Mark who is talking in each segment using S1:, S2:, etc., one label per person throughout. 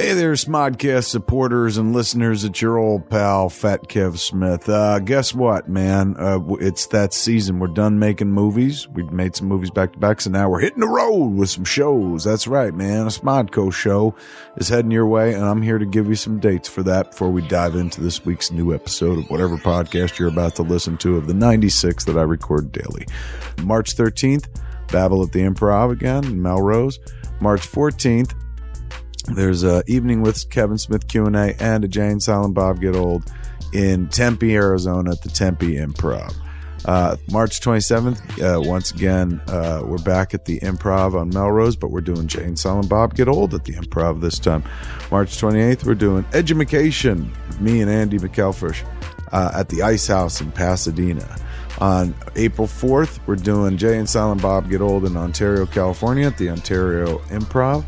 S1: Hey there, Smodcast supporters and listeners. It's your old pal, Fat Kev Smith. Uh, guess what, man? Uh, it's that season. We're done making movies. We've made some movies back to back, so now we're hitting the road with some shows. That's right, man. A Smodco show is heading your way, and I'm here to give you some dates for that before we dive into this week's new episode of whatever podcast you're about to listen to of the 96 that I record daily. March 13th, Babble at the Improv again in Melrose. March 14th, there's a evening with Kevin Smith Q&A and a Jay and Silent Bob Get Old in Tempe, Arizona at the Tempe Improv. Uh, March 27th, uh, once again, uh, we're back at the Improv on Melrose, but we're doing Jay, Silent Bob Get Old at the Improv this time. March 28th, we're doing Edumacation, me and Andy McElfresh uh, at the Ice House in Pasadena. On April 4th, we're doing Jay and Silent Bob Get Old in Ontario, California at the Ontario Improv.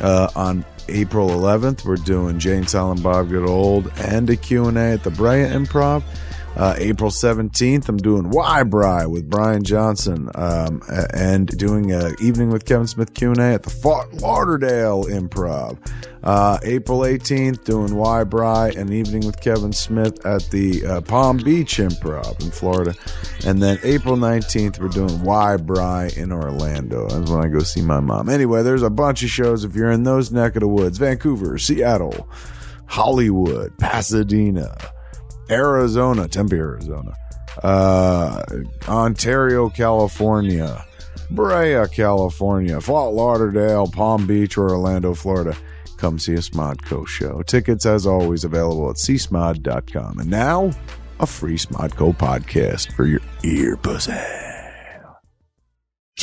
S1: Uh, on April 11th, we're doing Jay Silent Bob Get Old and a Q&A at the Brea Improv. Uh, April 17th, I'm doing Why Bry with Bryan Johnson um, and doing an evening with Kevin Smith Q&A at the Fort Lauderdale Improv. Uh, April 18th, doing Why Bry and evening with Kevin Smith at the uh, Palm Beach Improv in Florida. And then April 19th, we're doing Why Bry in Orlando. That's when I go see my mom. Anyway, there's a bunch of shows if you're in those neck of the woods Vancouver, Seattle, Hollywood, Pasadena. Arizona, Tempe, Arizona, uh, Ontario, California, Brea, California, Fort Lauderdale, Palm Beach, or Orlando, Florida. Come see a Smodco show. Tickets, as always, available at csmod.com. And now, a free Smodco podcast for your ear pussy.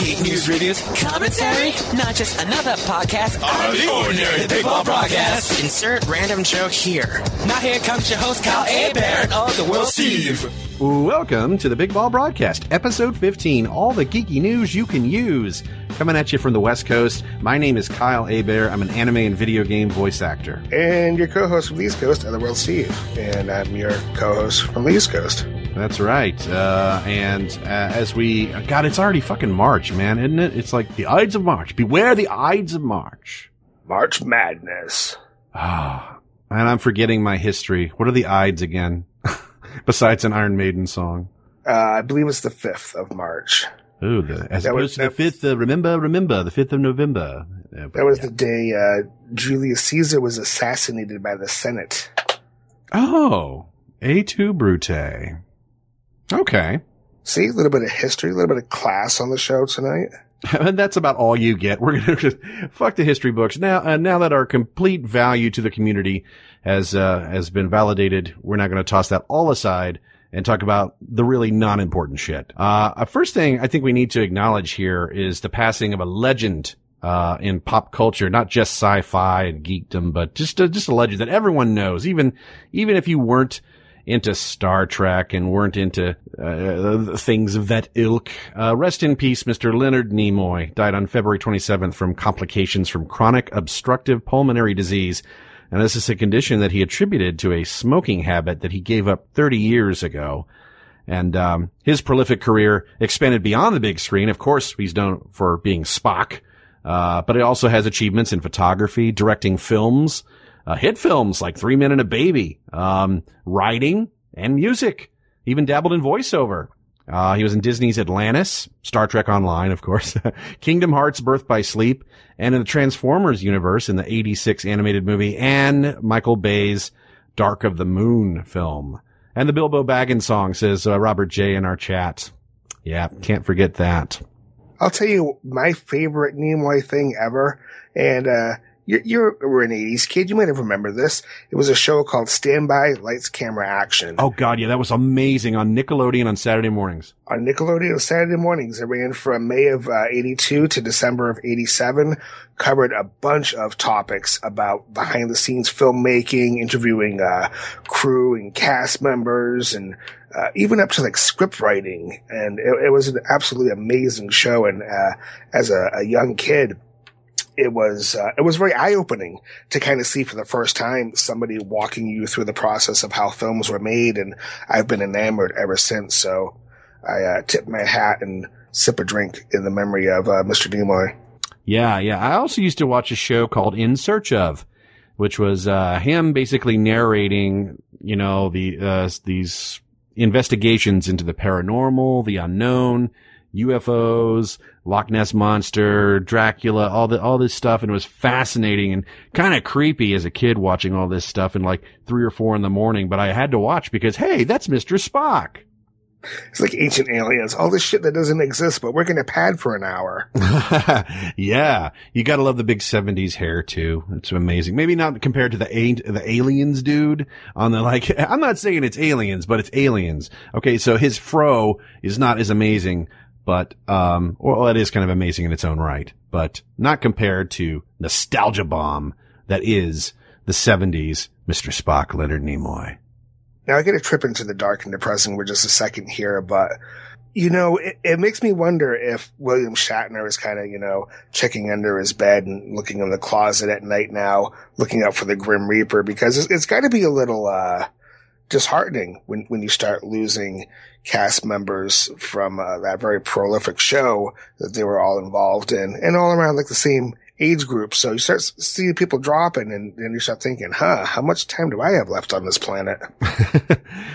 S2: Geek News Reviews, commentary, not just another podcast on the ordinary Big Bald Broadcast. Insert random joke here. Now here comes your host, Kyle Hebert of the Will Steve.
S3: Welcome to the Big Bald Broadcast, episode 15, all the geeky news you can use. Coming at you from the West Coast, my name is Kyle Hebert. I'm an anime and video game voice actor.
S4: And your co-host from the East Coast, Otherworld Steve. And I'm your co-host from the East Coast.
S3: That's right. Uh, and uh, as we, God, it's already fucking March, man, isn't it? It's like the Ides of March. Beware the Ides of March.
S4: March Madness.
S3: Ah, and I'm forgetting my history. What are the Ides again? Besides an Iron Maiden song.
S4: Uh, I believe it's the 5th of March.
S3: Ooh, the, as
S4: That
S3: opposed
S4: was-
S3: to the fifth. Uh, remember, remember the fifth of November. Yeah,
S4: That was
S3: yeah.
S4: the day uh, Julius Caesar was assassinated by the Senate.
S3: oh, a two brute. Okay,
S4: See, a little bit of history, a little bit of class on the show tonight.
S3: and that's about all you get. We're gonna just fuck the history books now. Uh, now that our complete value to the community has uh, has been validated, we're not going to toss that all aside and talk about the really non-important shit. Uh, uh, first thing I think we need to acknowledge here is the passing of a legend uh, in pop culture, not just sci-fi and geekdom, but just a, just a legend that everyone knows, even even if you weren't into Star Trek and weren't into uh, things of that ilk. Uh, rest in peace, Mr. Leonard Nimoy died on February 27th from complications from chronic obstructive pulmonary disease. And this is a condition that he attributed to a smoking habit that he gave up 30 years ago. And um, his prolific career expanded beyond the big screen. Of course, he's known for being Spock, uh, but he also has achievements in photography, directing films, uh, hit films like Three Men and a Baby, um, writing and music. Even dabbled in voiceover. Uh, he was in Disney's Atlantis, Star Trek Online, of course, Kingdom Hearts, Birth by Sleep, and in the Transformers universe in the 86 animated movie and Michael Bay's Dark of the Moon film. And the Bilbo Baggins song says, uh, Robert J in our chat. Yeah, can't forget that.
S4: I'll tell you my favorite Nimoy thing ever, and uh, you're, you're we're an '80s kid. You might have remembered this. It was a show called Standby Lights Camera Action
S3: Oh god, yeah, that was amazing on Nickelodeon on Saturday mornings.
S4: on Nickelodeon Saturday mornings. It ran from May of uh, '82 to December of '87. Covered a bunch of topics about behind the scenes filmmaking, interviewing uh, crew and cast members, and uh, even up to like script writing. And it, it was an absolutely amazing show. And uh, as a, a young kid, it was uh, it was very eye opening to kind of see for the first time somebody walking you through the process of how films were made, and I've been enamored ever since. So I uh, tip my hat and sip a drink in the memory of uh, Mr. Nimoy.
S3: Yeah, yeah. I also used to watch a show called In Search of, which was uh, him basically narrating, you know, the uh, these investigations into the paranormal, the unknown, UFOs, Loch Ness monster, Dracula, all the all this stuff, and it was fascinating and kind of creepy as a kid watching all this stuff in like three or four in the morning. But I had to watch because hey, that's Mister Spock.
S4: It's like ancient aliens, all this shit that doesn't exist, but we're going to pad for an hour.
S3: yeah. You gotta love the big seventies hair too. It's amazing. Maybe not compared to the the aliens dude on the like, I'm not saying it's aliens, but it's aliens. Okay. So his fro is not as amazing, but, um, well, it is kind of amazing in its own right, but not compared to nostalgia bomb that is the seventies Mr. Spock, Leonard Nimoy.
S4: Now I get a trip into the dark and depressing for just a second here, but you know, it, it makes me wonder if William Shatner is kind of, you know, checking under his bed and looking in the closet at night now, looking out for the Grim Reaper, because it's, it's got to be a little, uh, disheartening when, when you start losing cast members from uh, that very prolific show that they were all involved in and all around like the same age group. So you start seeing people dropping and then you start thinking, huh, how much time do I have left on this planet?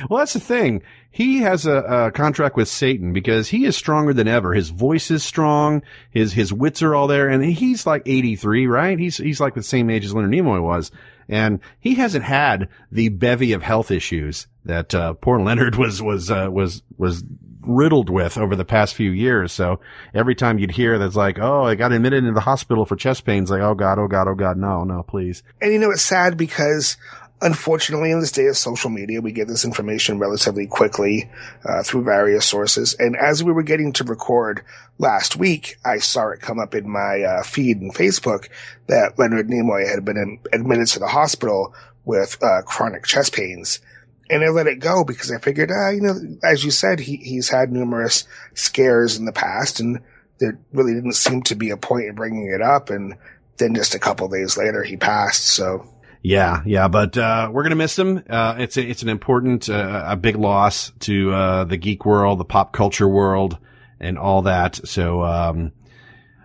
S3: well, that's the thing. He has a, a, contract with Satan because he is stronger than ever. His voice is strong. His, his wits are all there. And he's like 83, right? He's, he's like the same age as Leonard Nimoy was. And he hasn't had the bevy of health issues that, uh, poor Leonard was, was, uh, was, was riddled with over the past few years. So every time you'd hear that's like, oh, I got admitted into the hospital for chest pains, like, oh God, oh God, oh God, no, no, please.
S4: And you know, it's sad because unfortunately in this day of social media, we get this information relatively quickly, uh, through various sources. And as we were getting to record last week, I saw it come up in my, uh, feed in Facebook that Leonard Nimoy had been in, admitted to the hospital with, uh, chronic chest pains and I let it go because I figured, ah, you know, as you said, he, he's had numerous scares in the past and there really didn't seem to be a point in bringing it up. And then just a couple days later, he passed. So.
S3: Yeah, yeah, but, uh, we're gonna miss him. Uh, it's, a, it's an important, uh, a big loss to, uh, the geek world, the pop culture world and all that. So, um,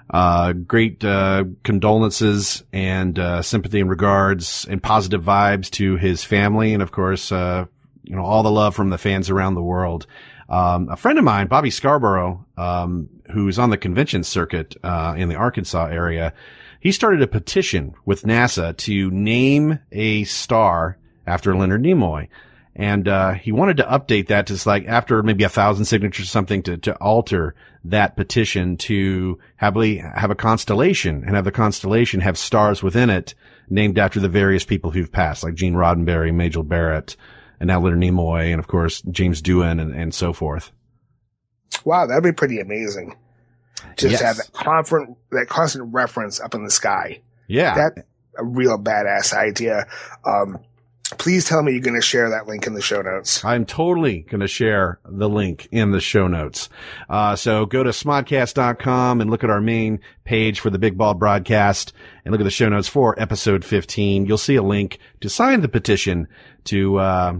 S3: uh, great uh, condolences and uh, sympathy and regards and positive vibes to his family, and of course, uh, you know, all the love from the fans around the world. Um, a friend of mine, Bobby Scarborough, um, who's on the convention circuit uh, in the Arkansas area, he started a petition with NASA to name a star after Leonard Nimoy and uh, he wanted to update that to like after maybe a thousand signatures or something to to alter that petition to have a, have a constellation and have the constellation have stars within it named after the various people who've passed, like Gene Roddenberry, Majel Barrett, and now Leonard Nimoy, and of course James Doohan, and, and so forth.
S4: Wow, that'd be pretty amazing. Just yes. have that constant that constant reference up in the sky.
S3: Yeah,
S4: that a real badass idea. Um, please tell me you're going to share that link in the show notes.
S3: I'm totally going to share the link in the show notes. Uh, so go to smodcast.com and look at our main page for the Big Bald broadcast and look at the show notes for episode 15. You'll see a link to sign the petition to, uh,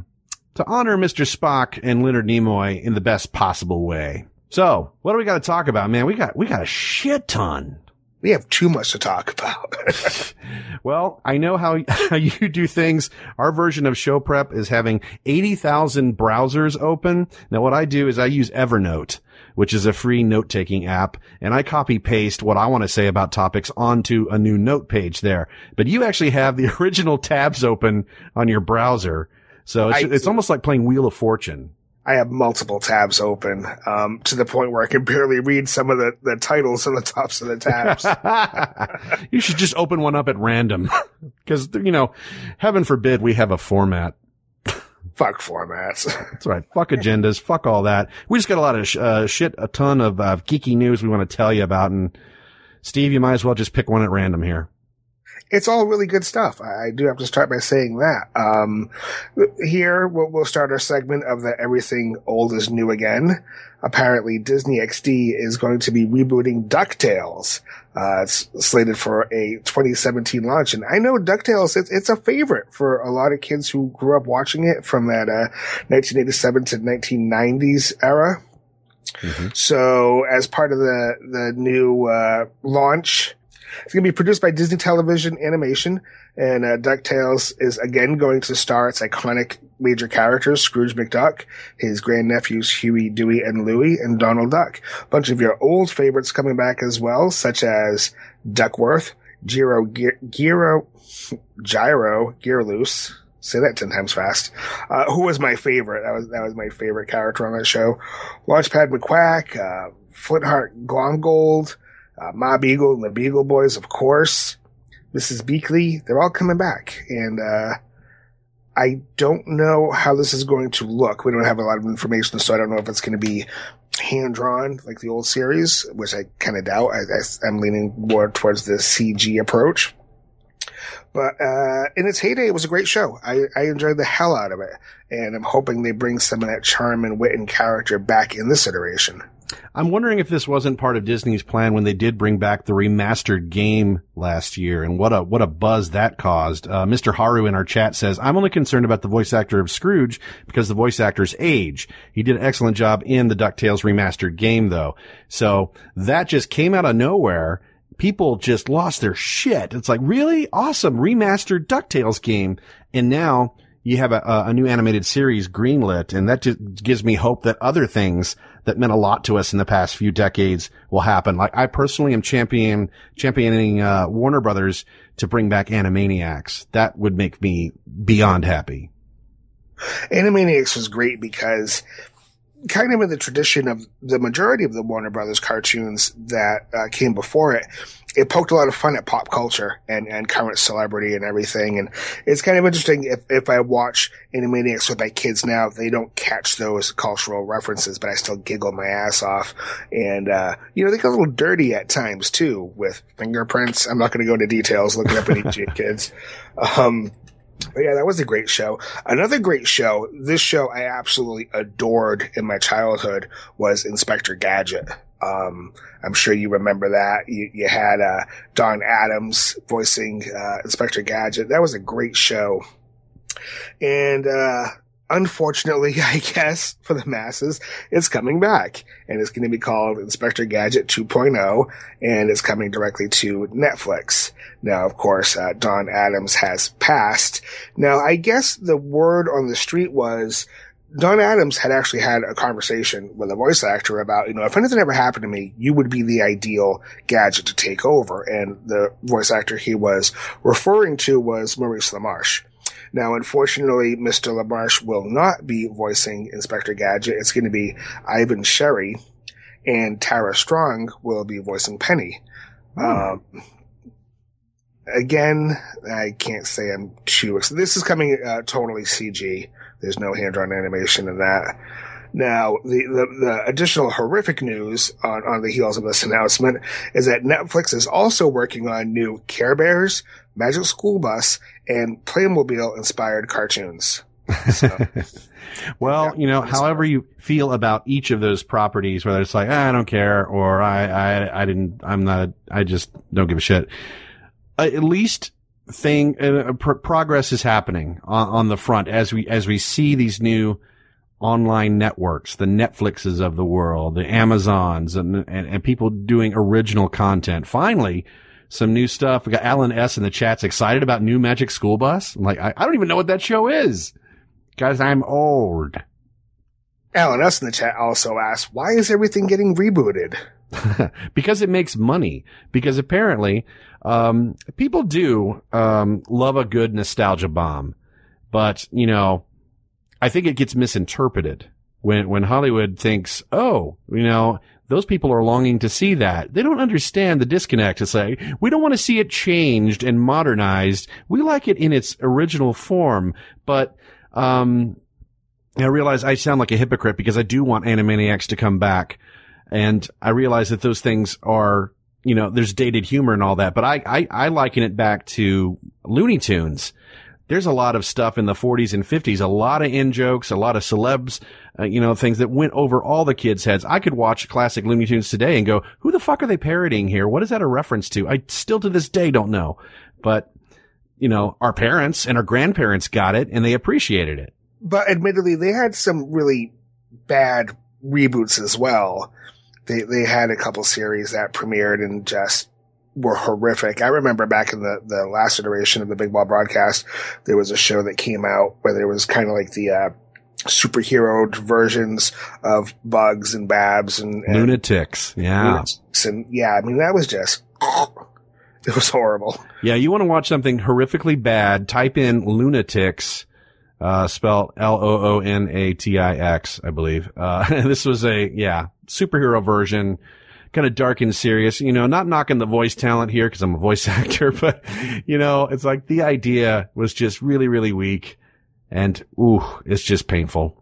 S3: to honor Mr. Spock and Leonard Nimoy in the best possible way. So, what do we got to talk about, man? We got, we got a shit ton
S4: we have too much to talk about.
S3: well, I know how, how you do things. Our version of show prep is having 80,000 browsers open. Now what I do is I use Evernote, which is a free note taking app, and I copy paste what I want to say about topics onto a new note page there. But you actually have the original tabs open on your browser. So it's, I, it's almost like playing Wheel of Fortune.
S4: I have multiple tabs open um, to the point where I can barely read some of the, the titles on the tops of the tabs.
S3: you should just open one up at random because, you know, heaven forbid we have a format.
S4: Fuck formats.
S3: That's right. Fuck agendas. Fuck all that. We just got a lot of sh- uh, shit, a ton of uh, geeky news we want to tell you about. And Steve, you might as well just pick one at random here
S4: it's all really good stuff. I do have to start by saying that. Um, here we'll, we'll, start our segment of the everything old is new again. Apparently Disney XD is going to be rebooting DuckTales. Uh, it's slated for a 2017 launch. And I know DuckTales, it's, it's a favorite for a lot of kids who grew up watching it from that, uh, 1987 to 1990s era. Mm-hmm. So as part of the, the new, uh, launch, It's going to be produced by Disney Television Animation, and uh, DuckTales is again going to star its iconic major characters, Scrooge McDuck, his grandnephews Huey, Dewey, and Louie, and Donald Duck. A bunch of your old favorites coming back as well, such as Duckworth, Giro, Giro, Gyro, Gearloose, say that 10 times fast. Uh, who was my favorite? That was, that was my favorite character on that show. Launchpad McQuack, uh, Flintheart Glomgold, uh, Ma Beagle and the Beagle Boys, of course. Mrs. Beakley, they're all coming back. And, uh, I don't know how this is going to look. We don't have a lot of information, so I don't know if it's going to be hand drawn like the old series, which I kind of doubt. I, am leaning more towards the CG approach. But uh, in its heyday, it was a great show. I, I enjoyed the hell out of it, and I'm hoping they bring some of that charm and wit and character back in this iteration.
S3: I'm wondering if this wasn't part of Disney's plan when they did bring back the remastered game last year, and what a what a buzz that caused. Uh, Mr. Haru in our chat says, "I'm only concerned about the voice actor of Scrooge because the voice actor's age. He did an excellent job in the Ducktales remastered game, though. So that just came out of nowhere." People just lost their shit. It's like, really? Awesome remastered DuckTales game. And now you have a, a new animated series greenlit, and that just gives me hope that other things that meant a lot to us in the past few decades will happen. Like I personally am champion championing uh, Warner Brothers to bring back Animaniacs. That would make me beyond happy.
S4: Animaniacs was great because kind of in the tradition of the majority of the Warner Brothers cartoons that uh, came before it, it poked a lot of fun at pop culture and, and current celebrity and everything. And it's kind of interesting if, if I watch Animaniacs with my kids now, they don't catch those cultural references, but I still giggle my ass off. And, uh, you know, they get a little dirty at times too with fingerprints. I'm not going to go into details looking up any kids. Um, but yeah, that was a great show. Another great show, this show I absolutely adored in my childhood was Inspector Gadget. Um, I'm sure you remember that. You, you had, uh, Don Adams voicing, uh, Inspector Gadget. That was a great show. And, uh, unfortunately, I guess, for the masses, it's coming back. And it's going to be called Inspector Gadget 2.0, and it's coming directly to Netflix. Now, of course, uh, Don Adams has passed. Now, I guess the word on the street was Don Adams had actually had a conversation with a voice actor about, you know, if anything ever happened to me, you would be the ideal gadget to take over. And the voice actor he was referring to was Maurice LaMarche. Now, unfortunately, Mr. LaMarche will not be voicing Inspector Gadget. It's going to be Ivan Sherry, and Tara Strong will be voicing Penny. Hmm. Um, again, I can't say I'm too. This is coming uh, totally CG. There's no hand-drawn animation in that. Now, the, the, the, additional horrific news on, on the heels of this announcement is that Netflix is also working on new Care Bears, Magic School Bus, and Playmobil inspired cartoons. So,
S3: well, yeah, you know, however you feel about each of those properties, whether it's like, ah, I don't care or I, I, I didn't, I'm not, I just don't give a shit. Uh, at least thing, uh, pr- progress is happening on, on the front as we, as we see these new, online networks, the Netflixes of the world, the Amazons and, and, and, people doing original content. Finally, some new stuff. We got Alan S in the chats excited about new Magic School Bus. I'm like, I, I don't even know what that show is. Guys, I'm old.
S4: Alan S in the chat also asked, why is everything getting rebooted?
S3: because it makes money. Because apparently, um, people do, um, love a good nostalgia bomb. But, you know, I think it gets misinterpreted when, when Hollywood thinks, oh, you know, those people are longing to see that. They don't understand the disconnect to say, we don't want to see it changed and modernized. We like it in its original form. But, um, I realize I sound like a hypocrite because I do want Animaniacs to come back. And I realize that those things are, you know, there's dated humor and all that, but I, I, I liken it back to Looney Tunes there's a lot of stuff in the 40s and 50s, a lot of in jokes, a lot of celebs, uh, you know, things that went over all the kids' heads. I could watch classic Looney Tunes today and go, who the fuck are they parodying here? What is that a reference to? I still to this day don't know. But, you know, our parents and our grandparents got it and they appreciated it.
S4: But admittedly, they had some really bad reboots as well. They, they had a couple series that premiered and just were horrific. I remember back in the, the last iteration of the Big Bald broadcast, there was a show that came out where there was kind of like the, uh, superhero versions of bugs and babs and, and
S3: Loonatics. Yeah.
S4: Loonatics. And yeah, I mean, that was just, it was horrible.
S3: Yeah. You want to watch something horrifically bad, type in Loonatics, uh, spelled L-O-O-N-A-T-I-X, I believe. Uh, this was a, yeah, superhero version kind of dark and serious. You know, not knocking the voice talent here because I'm a voice actor, but you know, it's like the idea was just really, really weak, and ooh, it's just painful.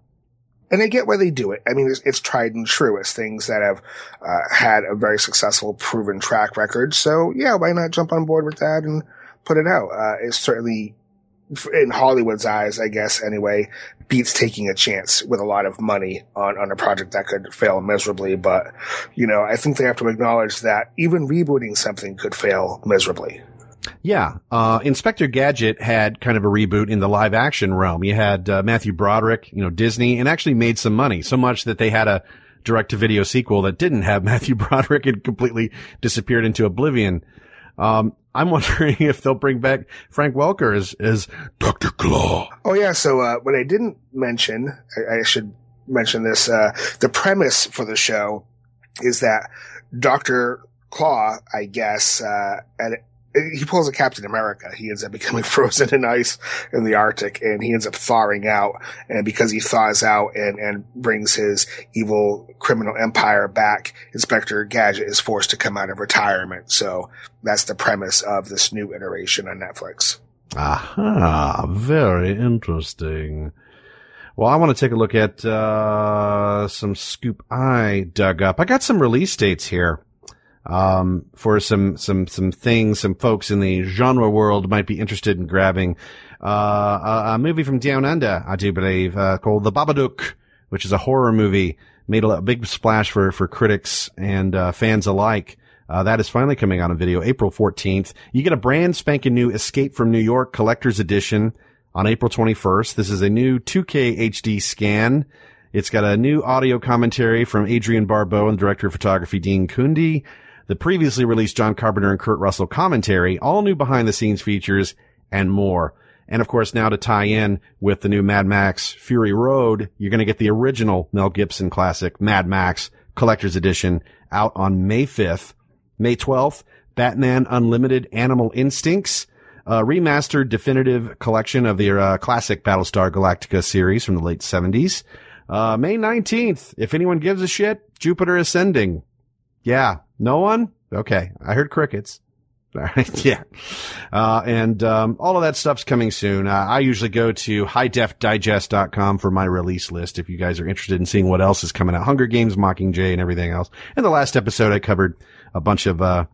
S4: And I get why they do it. I mean, it's, it's tried and true. It's things that have uh, had a very successful, proven track record. So yeah, why not jump on board with that and put it out? Uh, it's certainly in Hollywood's eyes, I guess anyway, beats taking a chance with a lot of money on, on a project that could fail miserably. But, you know, I think they have to acknowledge that even rebooting something could fail miserably.
S3: Yeah. Uh, Inspector Gadget had kind of a reboot in the live action realm. You had uh, Matthew Broderick, you know, Disney, and actually made some money, so much that they had a direct to video sequel that didn't have Matthew Broderick and completely disappeared into oblivion. Um, I'm wondering if they'll bring back Frank Welker as, as Dr. Claw.
S4: Oh yeah. So, uh, what I didn't mention, I, I should mention this, uh, the premise for the show is that Dr. Claw, I guess, uh, at, he pulls a Captain America. He ends up becoming frozen in ice in the Arctic and he ends up thawing out. And because he thaws out and, and brings his evil criminal empire back, Inspector Gadget is forced to come out of retirement. So that's the premise of this new iteration on Netflix.
S3: Aha, very interesting. Well, I want to take a look at, uh, some scoop I dug up. I got some release dates here um, for some some some things some folks in the genre world might be interested in grabbing. Uh, a, a, movie from Down Under, I do believe, uh, called The Babadook, which is a horror movie, made a, big splash for for critics and uh, fans alike. Uh, that is finally coming out on video April 14th. You get a brand spanking new Escape from New York collector's edition on April 21st. This is a new 2K HD scan. It's got a new audio commentary from Adrienne Barbeau and director of photography Dean Cundey the previously released John Carpenter and Kurt Russell commentary, all new behind the scenes features, and more. And of course, now to tie in with the new Mad Max Fury Road, you're going to get the original Mel Gibson classic Mad Max Collector's Edition out on May 5th. May 12th, Batman Unlimited Animal Instincts, a remastered definitive collection of the uh, classic Battlestar Galactica series from the late 70s. Uh, May 19th, if anyone gives a shit, Jupiter Ascending. Yeah, no one? Okay. I heard crickets. All right. Yeah. Uh, and, um, all of that stuff's coming soon. Uh, I usually go to highdefdigest.com for my release list if you guys are interested in seeing what else is coming out. Hunger Games, Mockingjay, and everything else. In the last episode, I covered a bunch of, uh,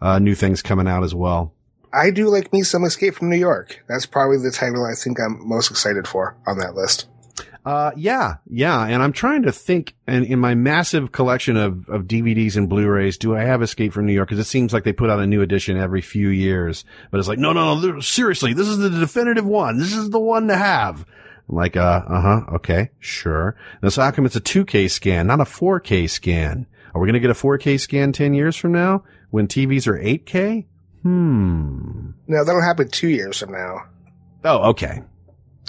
S3: uh, new things coming out as well.
S4: I do like me some Escape from New York. That's probably the title I think I'm most excited for on that list.
S3: Uh, yeah, yeah. And I'm trying to think and in my massive collection of, of DVDs and Blu-rays, do I have Escape from New York? Cause it seems like they put out a new edition every few years, but it's like, no, no, no, seriously, this is the definitive one. This is the one to have. I'm like, uh, uh huh. Okay. Sure. Now, so how come it's a 2K scan, not a 4K scan? Are we going to get a 4K scan 10 years from now when TVs are 8K? Hmm.
S4: No, that'll happen two years from now.
S3: Oh, okay.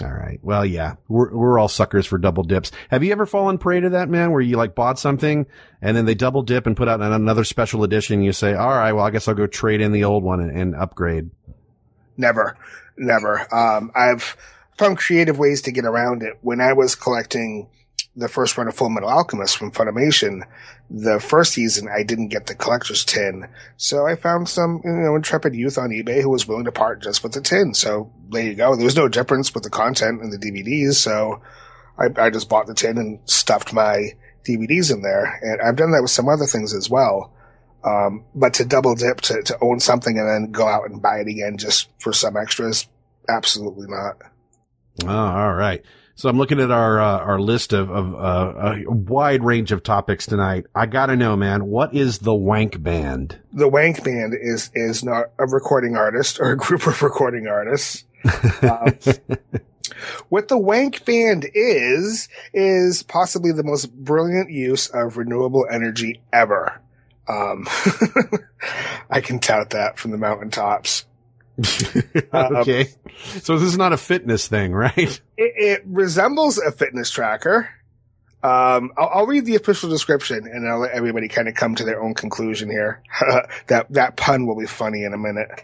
S3: All right. Well, yeah, we're, we're all suckers for double dips. Have you ever fallen prey to that, man, where you like bought something and then they double dip and put out another special edition you say, all right, well, I guess I'll go trade in the old one and, and upgrade?
S4: Never, never. Um, I've found creative ways to get around it. When I was collecting the first run of Full Metal Alchemist from Funimation, the first season I didn't get the collector's tin. So I found some, you know, intrepid youth on eBay who was willing to part just with the tin. So there you go. There was no difference with the content and the DVDs. So I, I just bought the tin and stuffed my DVDs in there. And I've done that with some other things as well. Um, but to double dip, to, to own something and then go out and buy it again just for some extras, absolutely not.
S3: Oh, all right. So I'm looking at our uh, our list of, of uh, a wide range of topics tonight. I gotta know, man, what is the Wank Band?
S4: The Wank Band is is not a recording artist or a group of recording artists. um, what the Wank Band is is possibly the most brilliant use of renewable energy ever. Um, I can tout that from the mountaintops.
S3: okay. so this is not a fitness thing, right?
S4: It, it resembles a fitness tracker. Um, I'll, I'll, read the official description and I'll let everybody kind of come to their own conclusion here. that, that pun will be funny in a minute.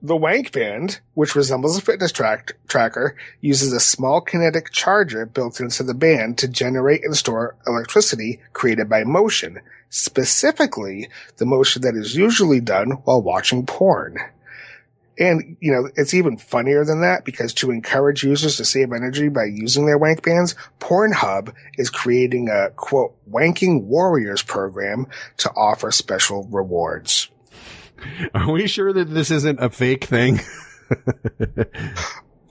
S4: the Wank Band, which resembles a fitness track, tracker, uses a small kinetic charger built into the band to generate and store electricity created by motion, specifically the motion that is usually done while watching porn. And, you know, it's even funnier than that because to encourage users to save energy by using their wank bands, Pornhub is creating a quote, wanking warriors program to offer special rewards.
S3: Are we sure that this isn't a fake thing?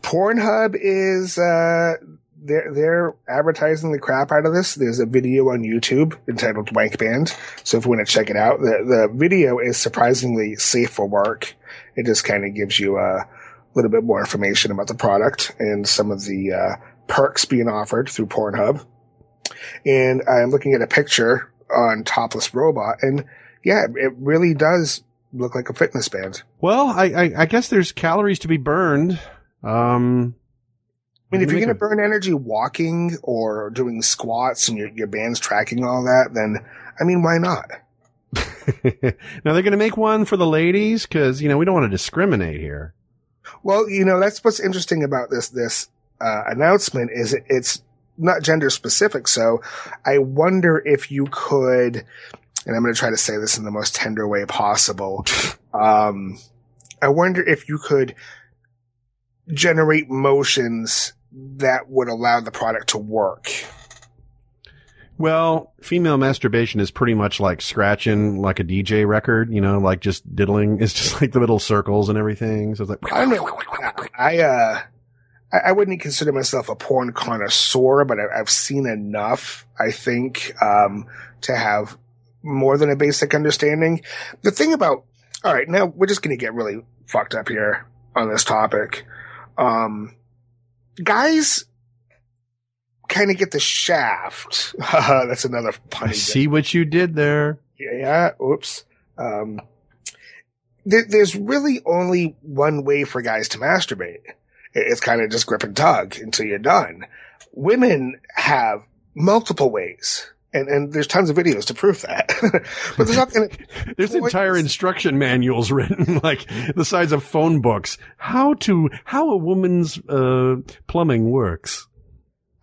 S4: Pornhub is, uh, they're, they're advertising the crap out of this. There's a video on YouTube entitled Wank Band. So if you want to check it out, the, the video is surprisingly safe for work. It just kind of gives you a little bit more information about the product and some of the uh, perks being offered through Pornhub. And I'm looking at a picture on Topless Robot, and yeah, it really does look like a fitness band.
S3: Well, I, I, I guess there's calories to be burned. Um,
S4: I mean, if you're going to burn energy walking or doing squats and your, your band's tracking all that, then, I mean, why not?
S3: now they're going to make one for the ladies because you know we don't want to discriminate here.
S4: Well, you know that's what's interesting about this this uh, announcement is it, it's not gender specific. So I wonder if you could, and I'm going to try to say this in the most tender way possible. Um, I wonder if you could generate motions that would allow the product to work.
S3: Well, female masturbation is pretty much like scratching like a DJ record, you know, like just diddling. It's just like the little circles and everything. So it's like,
S4: I don't. I, uh, I, wouldn't consider myself a porn connoisseur, but I, have seen enough, I think, um, to have more than a basic understanding. The thing about, all right, now we're just going to get really fucked up here on this topic. Um, guys kind of get the shaft. That's another pun. I
S3: see what you did there.
S4: Yeah. oops. Um, there, there's really only one way for guys to masturbate. It's kind of just grip and tug until you're done. Women have multiple ways. And, and there's tons of videos to prove that. but there's not
S3: There's entire instruction manuals written like the size of phone books. How to, how a woman's, uh, plumbing works.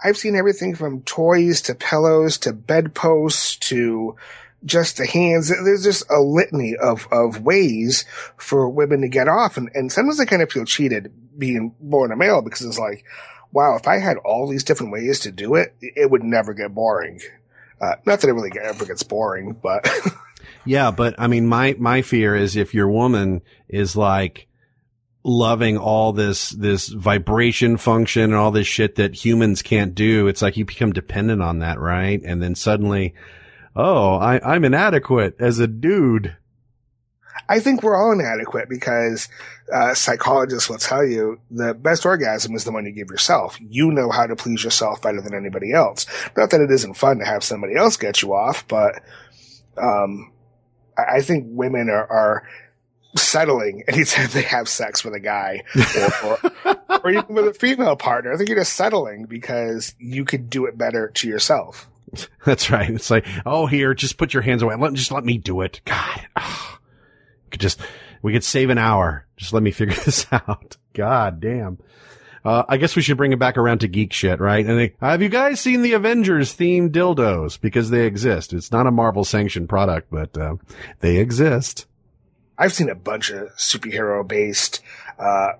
S4: I've seen everything from toys to pillows to bedposts to just the hands. There's just a litany of, of ways for women to get off. And, and sometimes I kind of feel cheated being born a male because it's like, wow, if I had all these different ways to do it, it would never get boring. Uh, not that it really ever gets boring, but.
S3: yeah, but I mean, my, my fear is if your woman is like, loving all this, this vibration function and all this shit that humans can't do. It's like you become dependent on that, right? And then suddenly, oh, I, I'm inadequate as a dude.
S4: I think we're all inadequate because uh, psychologists will tell you the best orgasm is the one you give yourself. You know how to please yourself better than anybody else. Not that it isn't fun to have somebody else get you off, but um, I think women are, are settling anytime they have sex with a guy or, or, or, even with a female partner. I think you're just settling because you could do it better to yourself.
S3: That's right. It's like, oh, here, just put your hands away. Let, just let me do it. God, oh, could just, we could save an hour. Just let me figure this out. God damn. Uh, I guess we should bring it back around to geek shit, right? And they, have you guys seen the Avengers themed dildos? Because they exist. It's not a Marvel sanctioned product, but, uh, they exist.
S4: I've seen a bunch of superhero based, uh,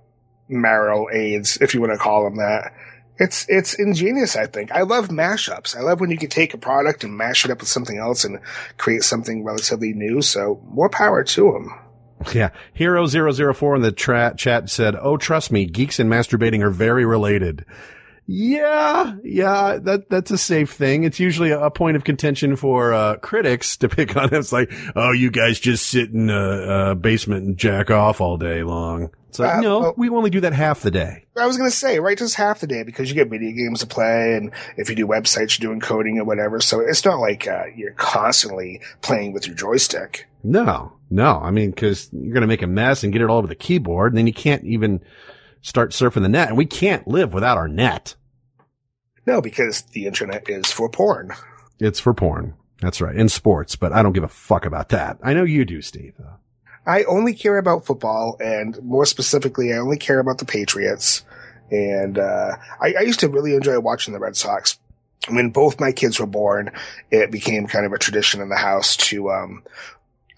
S4: marital aids, if you want to call them that. It's, it's ingenious, I think. I love mashups. I love when you can take a product and mash it up with something else and create something relatively new. So more power to them.
S3: Yeah. Hero004 in the tra- chat said, Oh, trust me, geeks and masturbating are very related. Yeah, yeah, that that's a safe thing. It's usually a, point of contention for uh, critics to pick on. It's like, oh, you guys just sit in a, a basement and jack off all day long. It's like,
S4: Uh,
S3: no,
S4: well-
S3: we only do that half the day.
S4: I was gonna say, right, just half the day because you get video games to play, and if you do websites, you're doing coding or whatever. So it's not like uh, you're constantly playing with your joystick.
S3: No, no. I mean, cause you're going to make a mess and get it all over the keyboard and then you can't even start surfing the net and we can't live without our net.
S4: No, because the internet is for porn.
S3: It's for porn. That's right. In sports, but I don't give a fuck about that. I know you do, Steve.
S4: I only care about football, and more specifically, I only care about the Patriots. And uh, I, I used to really enjoy watching the Red Sox. When both my kids were born, it became kind of a tradition in the house to. Um,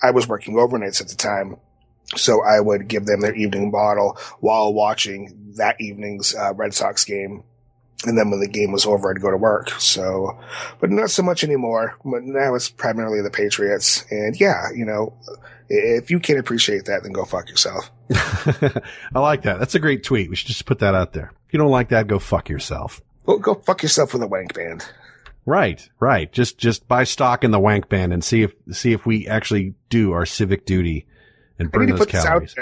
S4: I was working overnights at the time, so I would give them their evening bottle while watching that evening's uh, Red Sox game. And then when the game was over, I'd go to work. So, but not so much anymore. But now it's primarily the Patriots. And yeah, you know, if you can't appreciate that, then go fuck yourself.
S3: I like that. That's a great tweet. We should just put that out there. If you don't like that, go fuck yourself.
S4: Go, go fuck yourself with a wank band.
S3: Right, right. Just, just buy stock in the wank band and see if, see if we actually do our civic duty and burn those calories.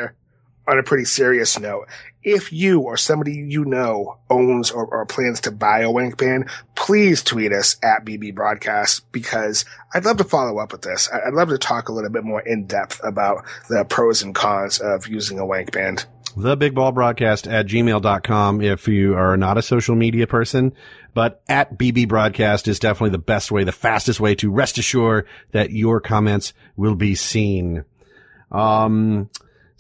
S4: On a pretty serious note. If you or somebody you know owns or, or plans to buy a wank band, please tweet us at BB Broadcast because I'd love to follow up with this. I'd love to talk a little bit more in depth about the pros and cons of using a wank band.
S3: the big bald broadcast at gmail.com if you are not a social media person, but at BB broadcast is definitely the best way, the fastest way to rest assured that your comments will be seen. Um,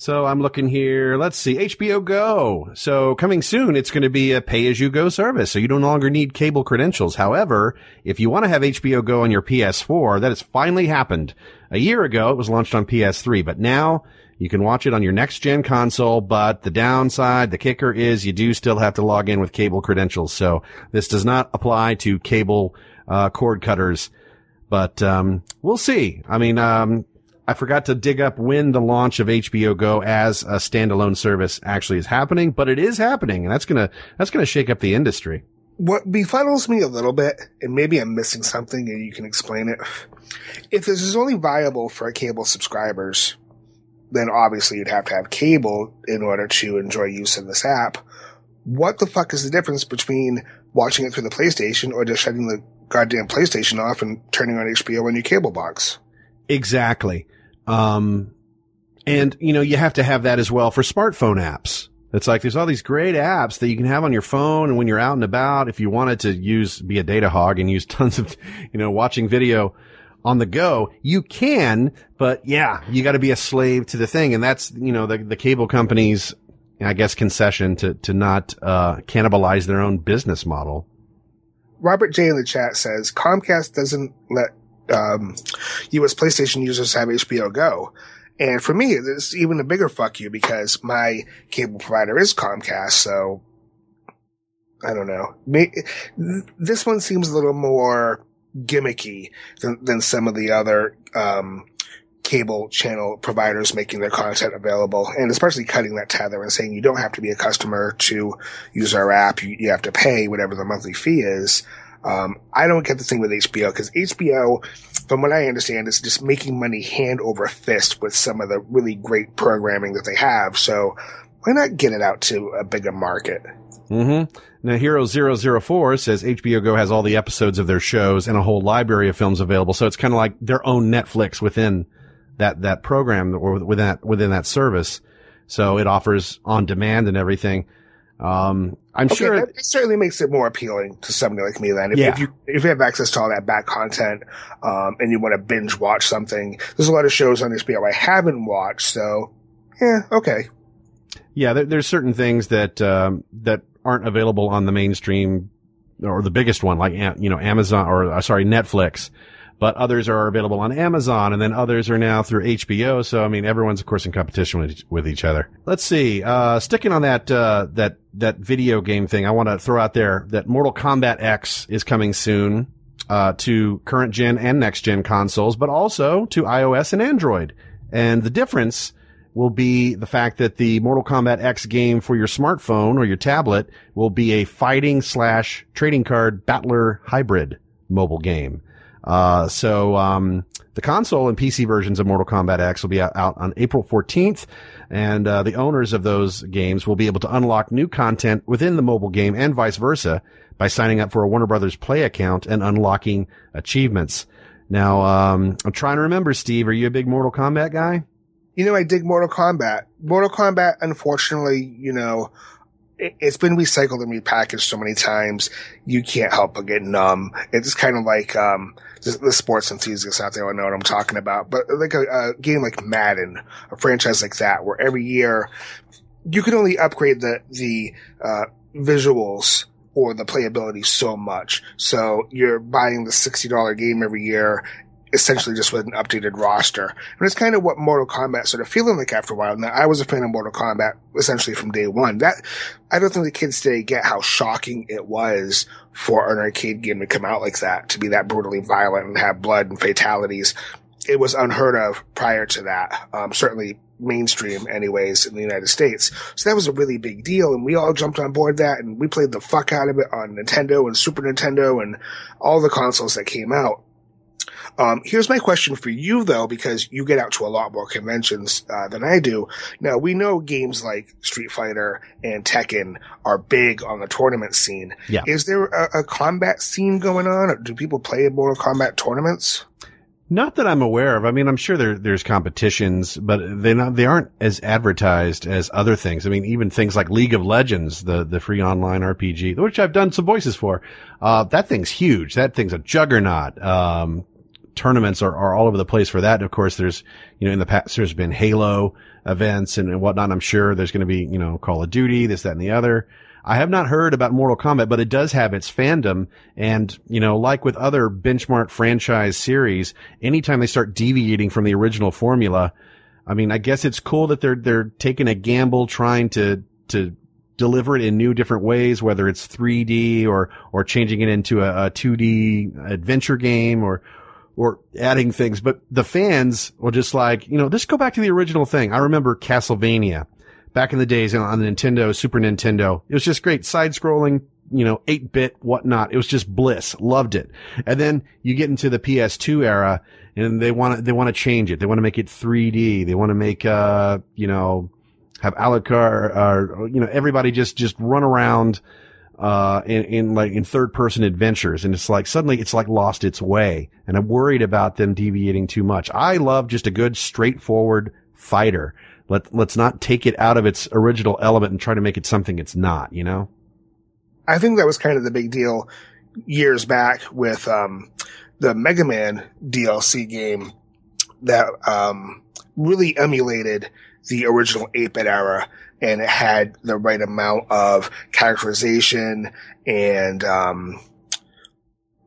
S3: so I'm looking here. Let's see. HBO Go. So coming soon, it's going to be a pay as you go service. So you no longer need cable credentials. However, if you want to have HBO Go on your PS4, that has finally happened. A year ago, it was launched on PS3, but now you can watch it on your next gen console. But the downside, the kicker is you do still have to log in with cable credentials. So this does not apply to cable, uh, cord cutters, but, um, we'll see. I mean, um, I forgot to dig up when the launch of HBO Go as a standalone service actually is happening, but it is happening, and that's gonna that's gonna shake up the industry.
S4: What befuddles me a little bit, and maybe I'm missing something and you can explain it. If this is only viable for cable subscribers, then obviously you'd have to have cable in order to enjoy use of this app. What the fuck is the difference between watching it through the PlayStation or just shutting the goddamn PlayStation off and turning on HBO on your cable box?
S3: Exactly. Um, and you know you have to have that as well for smartphone apps. It's like there's all these great apps that you can have on your phone and when you're out and about, if you wanted to use, be a data hog and use tons of, you know, watching video on the go, you can, but yeah, you got to be a slave to the thing. And that's, you know, the, the cable companies, I guess, concession to, to not, uh, cannibalize their own business model.
S4: Robert J in the chat says Comcast doesn't let um, U.S. PlayStation users have HBO Go. And for me, it's even a bigger fuck you because my cable provider is Comcast. So I don't know. This one seems a little more gimmicky than, than some of the other um, cable channel providers making their content available, and especially cutting that tether and saying you don't have to be a customer to use our app. You, you have to pay whatever the monthly fee is. Um, I don't get the thing with HBO because HBO, from what I understand, is just making money hand over fist with some of the really great programming that they have. So why not get it out to a bigger market?
S3: Mm-hmm. Now, Hero 004 says HBO Go has all the episodes of their shows and a whole library of films available. So it's kind of like their own Netflix within that, that program or within that, within that service. So it offers on demand and everything. Um, I'm
S4: Okay,
S3: sure.
S4: that, that certainly makes it more appealing to somebody like me. Then, if,
S3: Yeah.
S4: if you if you have access to all that back content, um, and you want to binge watch something, there's a lot of shows on HBO I haven't watched. So, yeah, okay.
S3: Yeah, there, there's certain things that um, that aren't available on the mainstream or the biggest one, like you know Amazon or uh, sorry Netflix, but others are available on Amazon, and then others are now through HBO. So I mean, everyone's of course in competition with each, with each other. Let's see. Uh, sticking on that uh, that that video game thing, I want to throw out there that Mortal Kombat X is coming soon. Uh, to current gen and next gen consoles, but also to iOS and Android. And the difference will be the fact that the Mortal Kombat X game for your smartphone or your tablet will be a fighting slash trading card battler hybrid mobile game. Uh, so, um, the console and PC versions of Mortal Kombat X will be out, on April 14th, and uh, the owners of those games will be able to unlock new content within the mobile game and vice versa by signing up for a Warner Brothers Play account and unlocking achievements. Now, um, I'm trying to remember, Steve, are you a big Mortal Kombat guy?
S4: You know, I dig Mortal Kombat. Mortal Kombat, unfortunately, you know, it, has been recycled and repackaged so many times, you can't help but get numb. It's kind of like, um, the, sports enthusiasts out there will know what I'm talking about, but like a, a game like Madden, a franchise like that, where every year you can only upgrade the, the, uh, visuals or the playability so much. So you're buying the $60 game every year essentially just with an updated roster. And it's kind of what Mortal Kombat started feeling like after a while. Now, I was a fan of Mortal Kombat essentially from day one. That, I don't think the kids today get how shocking it was for an arcade game to come out like that, to be that brutally violent and have blood and fatalities. It was unheard of prior to that. Um, certainly mainstream anyways in the United States. So that was a really big deal and we all jumped on board that and we played the fuck out of it on Nintendo and Super Nintendo and all the consoles that came out. Um, here's my question for you though, because you get out to a lot more conventions uh, than I do. Now we know games like Street Fighter and Tekken are big on the tournament scene.
S3: Yeah.
S4: Is there a, a combat scene going on? Or Do people play Mortal Kombat tournaments?
S3: Not that I'm aware of. I mean, I'm sure there, there's competitions, but they not, they aren't as advertised as other things. I mean, even things like League of Legends, the, the free online RPG, which I've done some voices for, uh, that thing's huge. That thing's a juggernaut. Um, tournaments are, are all over the place for that. And of course, there's, you know, in the past, there's been Halo events and, and whatnot. I'm sure there's going to be, you know, Call of Duty, this, that, and the other. I have not heard about Mortal Kombat, but it does have its fandom. And, you know, like with other benchmark franchise series, anytime they start deviating from the original formula, I mean, I guess it's cool that they're, they're taking a gamble trying to, to deliver it in new different ways, whether it's 3D or, or changing it into a, a 2D adventure game or, or adding things. But the fans will just like, you know, just go back to the original thing. I remember Castlevania back in the days on the Nintendo, Super Nintendo. It was just great side scrolling, you know, 8 bit, whatnot. It was just bliss. Loved it. And then you get into the PS2 era and they want to, they want to change it. They want to make it 3D. They want to make, uh, you know, have Alucard or, you know, everybody just, just run around, uh, in, in like in third person adventures. And it's like suddenly it's like lost its way. And I'm worried about them deviating too much. I love just a good straightforward fighter. Let let's not take it out of its original element and try to make it something it's not. You know.
S4: I think that was kind of the big deal years back with um, the Mega Man DLC game that um, really emulated the original 8-bit era and it had the right amount of characterization and um,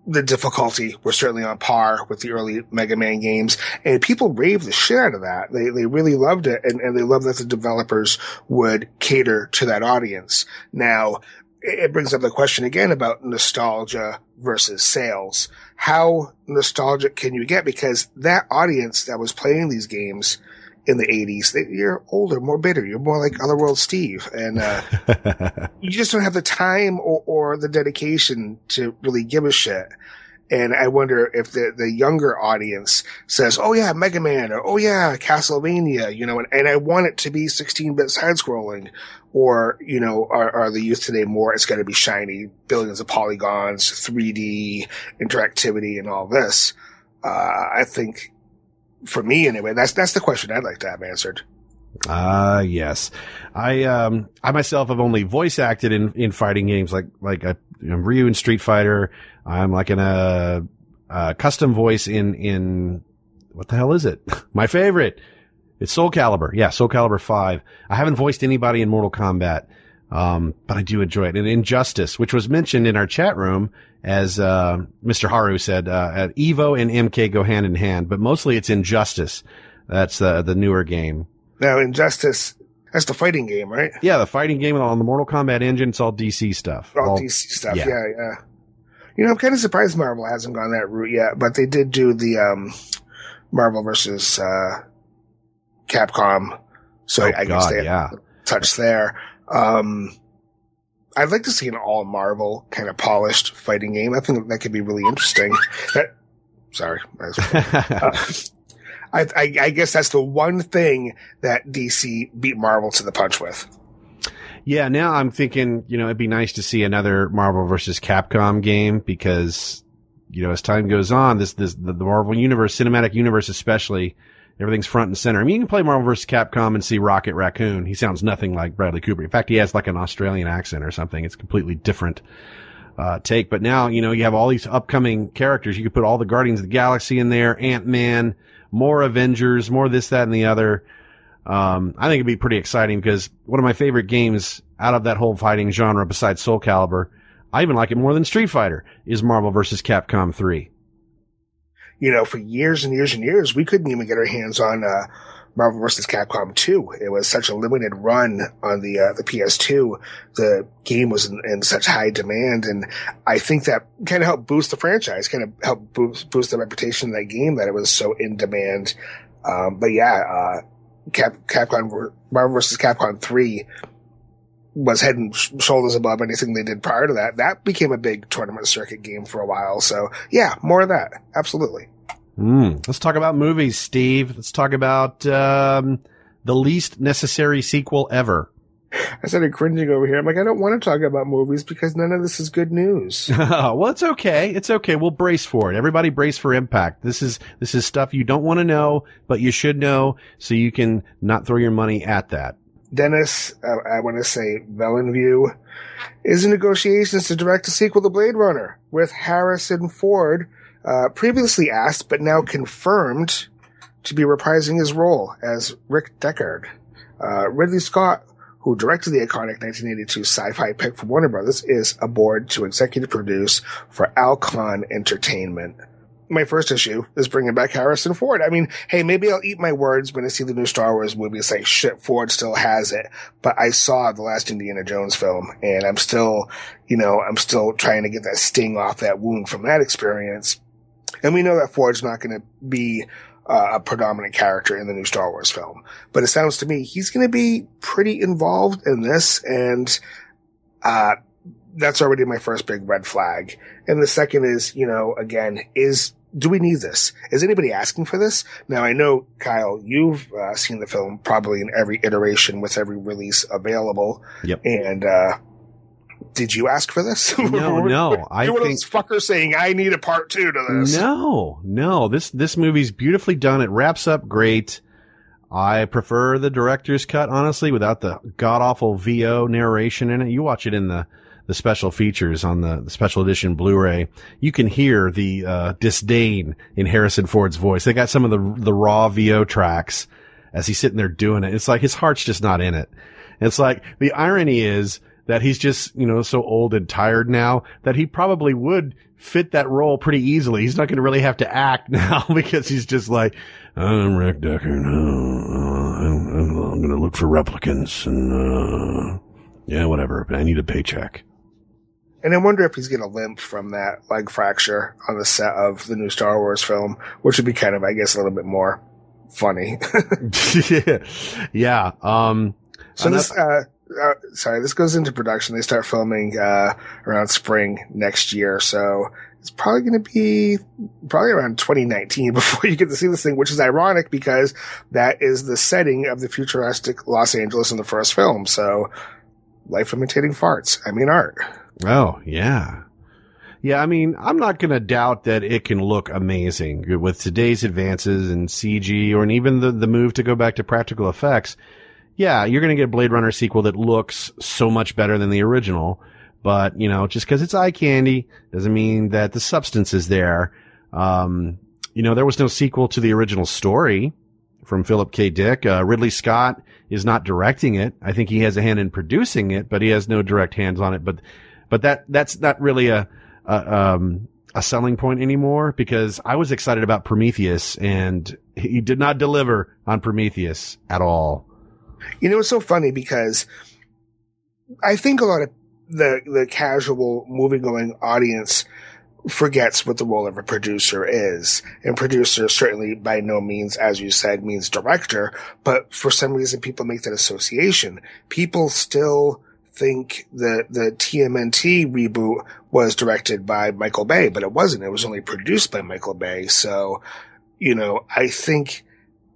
S4: the difficulty was certainly on par with the early Mega Man games, and people raved the shit out of that. They they really loved it, and, and they loved that the developers would cater to that audience. Now, it brings up the question again about nostalgia versus sales. How nostalgic can you get? Because that audience that was playing these games in the 80s, they, you're older, more bitter. You're more like Otherworld Steve. And uh, you just don't have the time or, or, the dedication to really give a shit. And I wonder if the, the younger audience says, oh yeah, Mega Man, or oh yeah, Castlevania, you know, and, and I want it to be 16-bit side-scrolling. Or, you know, are, are the youth today more, it's going to be shiny, billions of polygons, 3D, interactivity, and all this. Uh, I think for me anyway. That's that's the question I'd like to have answered.
S3: Ah, uh, yes. I um I myself have only voice acted in in fighting games like like I, am Ryu in Street Fighter. I'm like in a, a custom voice in in what the hell is it? My favorite. It's Soul Calibur. Yeah, Soul Calibur 5. I haven't voiced anybody in Mortal Kombat. Um, but I do enjoy it. And Injustice, which was mentioned in our chat room, as uh, Mr. Haru said, uh, Evo and MK go hand in hand, but mostly it's Injustice. That's uh, the newer game.
S4: Now, Injustice, that's the fighting game, right?
S3: Yeah, the fighting game on the Mortal Kombat engine. It's all DC stuff.
S4: All, all DC stuff. Yeah. yeah, yeah. You know, I'm kind of surprised Marvel hasn't gone that route yet, but they did do the um, Marvel versus uh, Capcom So
S3: Oh,
S4: I, I guess
S3: God,
S4: they
S3: yeah.
S4: touch there. Um, I'd like to see an all Marvel kind of polished fighting game. I think that could be really interesting. That, sorry. I uh, I, I, I guess that's the one thing that DC beat Marvel to the punch with.
S3: Yeah, now I'm thinking, you know, it'd be nice to see another Marvel versus Capcom game because, you know, as time goes on, this, this, the Marvel universe, cinematic universe especially, everything's front and center. I mean, you can play Marvel versus Capcom and see Rocket Raccoon. He sounds nothing like Bradley Cooper. In fact, he has like an Australian accent or something. It's completely different, uh, take. But now, you know, you have all these upcoming characters. You could put all the Guardians of the Galaxy in there, Ant-Man, more Avengers, more this, that, and the other. Um, I think it'd be pretty exciting because one of my favorite games out of that whole fighting genre besides Soul Calibur, I even like it more than Street Fighter, is Marvel vs. Capcom 3.
S4: You know, for years and years and years, we couldn't even get our hands on, uh, Marvel vs. Capcom 2. It was such a limited run on the, uh, the PS2. The game was in, in such high demand. And I think that kind of helped boost the franchise, kind of helped boost, boost the reputation of that game that it was so in demand. Um, but yeah, uh, Cap, Capcom, Marvel vs. Capcom 3 was head and shoulders above anything they did prior to that. That became a big tournament circuit game for a while. So yeah, more of that. Absolutely.
S3: Mm, let's talk about movies, Steve. Let's talk about, um, the least necessary sequel ever.
S4: I started cringing over here. I'm like, I don't want to talk about movies because none of this is good news.
S3: well, it's okay. It's okay. We'll brace for it. Everybody brace for impact. This is, this is stuff you don't want to know, but you should know so you can not throw your money at that.
S4: Denis, uh, I want to say Villeneuve is in negotiations to direct a sequel to Blade Runner with Harrison Ford, uh, previously asked but now confirmed to be reprising his role as Rick Deckard. Uh, Ridley Scott, who directed the iconic 1982 sci-fi pick from Warner Brothers, is aboard to executive produce for Alcon Entertainment. My first issue is bringing back Harrison Ford. I mean, hey, maybe I'll eat my words when I see the new Star Wars movie. It's like, shit, Ford still has it. But I saw the last Indiana Jones film and I'm still, you know, I'm still trying to get that sting off that wound from that experience. And we know that Ford's not going to be uh, a predominant character in the new Star Wars film. But it sounds to me he's going to be pretty involved in this, and uh, that's already my first big red flag. And the second is, you know, again, is do we need this? Is anybody asking for this? Now I know, Kyle, you've uh, seen the film probably in every iteration with every release available.
S3: Yep.
S4: And uh, did you ask for this?
S3: No, no. I
S4: You're one of those fuckers saying I need a part two to this.
S3: No, no. This this movie's beautifully done. It wraps up great. I prefer the director's cut, honestly, without the god awful VO narration in it. You watch it in the the special features on the, special edition Blu-ray. You can hear the uh, disdain in Harrison Ford's voice. They got some of the the raw VO tracks as he's sitting there doing it. It's like his heart's just not in it. It's like the irony is that he's just, you know, so old and tired now that he probably would fit that role pretty easily. He's not going to really have to act now because he's just like, I'm Rick Decker. I'm, I'm going to look for replicants and, uh, yeah, whatever. But I need a paycheck.
S4: And I wonder if he's going to limp from that leg fracture on the set of the new Star Wars film, which would be kind of, I guess, a little bit more funny.
S3: yeah. Um,
S4: so this, uh, uh, sorry, this goes into production. They start filming, uh, around spring next year. So it's probably going to be probably around 2019 before you get to see this thing, which is ironic because that is the setting of the futuristic Los Angeles in the first film. So life imitating farts. I mean, art.
S3: Oh, yeah. Yeah, I mean, I'm not going to doubt that it can look amazing with today's advances in CG or even the, the move to go back to practical effects. Yeah, you're going to get a Blade Runner sequel that looks so much better than the original. But, you know, just because it's eye candy doesn't mean that the substance is there. Um, you know, there was no sequel to the original story from Philip K. Dick. Uh, Ridley Scott is not directing it. I think he has a hand in producing it, but he has no direct hands on it. But, but that, that's not really a, a, um, a selling point anymore because I was excited about Prometheus and he did not deliver on Prometheus at all.
S4: You know, it's so funny because I think a lot of the the casual movie going audience forgets what the role of a producer is. And producer certainly by no means, as you said, means director, but for some reason people make that association. People still think the, the TMNT reboot was directed by Michael Bay, but it wasn't. It was only produced by Michael Bay. So, you know, I think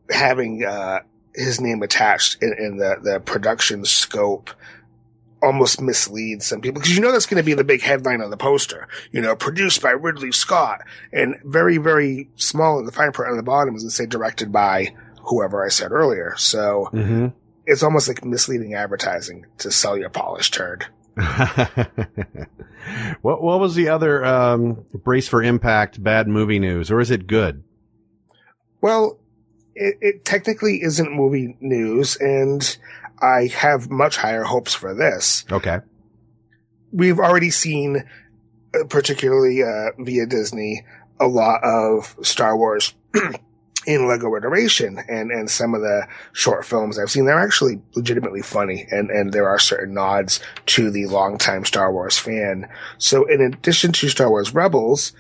S4: having, uh, his name attached in, in the, the production scope almost misleads some people because you know that's going to be the big headline on the poster. You know, produced by Ridley Scott, and very very small in the fine print on the bottom is to say directed by whoever I said earlier. So
S3: Mm-hmm.
S4: It's almost like misleading advertising to sell your polished turd.
S3: what what was the other um, brace for impact bad movie news, or is it good?
S4: Well, it, it technically isn't movie news, and I have much higher hopes for this.
S3: Okay.
S4: we've already seen, uh, particularly uh, via Disney, a lot of Star Wars in Lego iteration, and and some of the short films I've seen they're actually legitimately funny, and and there are certain nods to the longtime Star Wars fan. So in addition to Star Wars Rebels.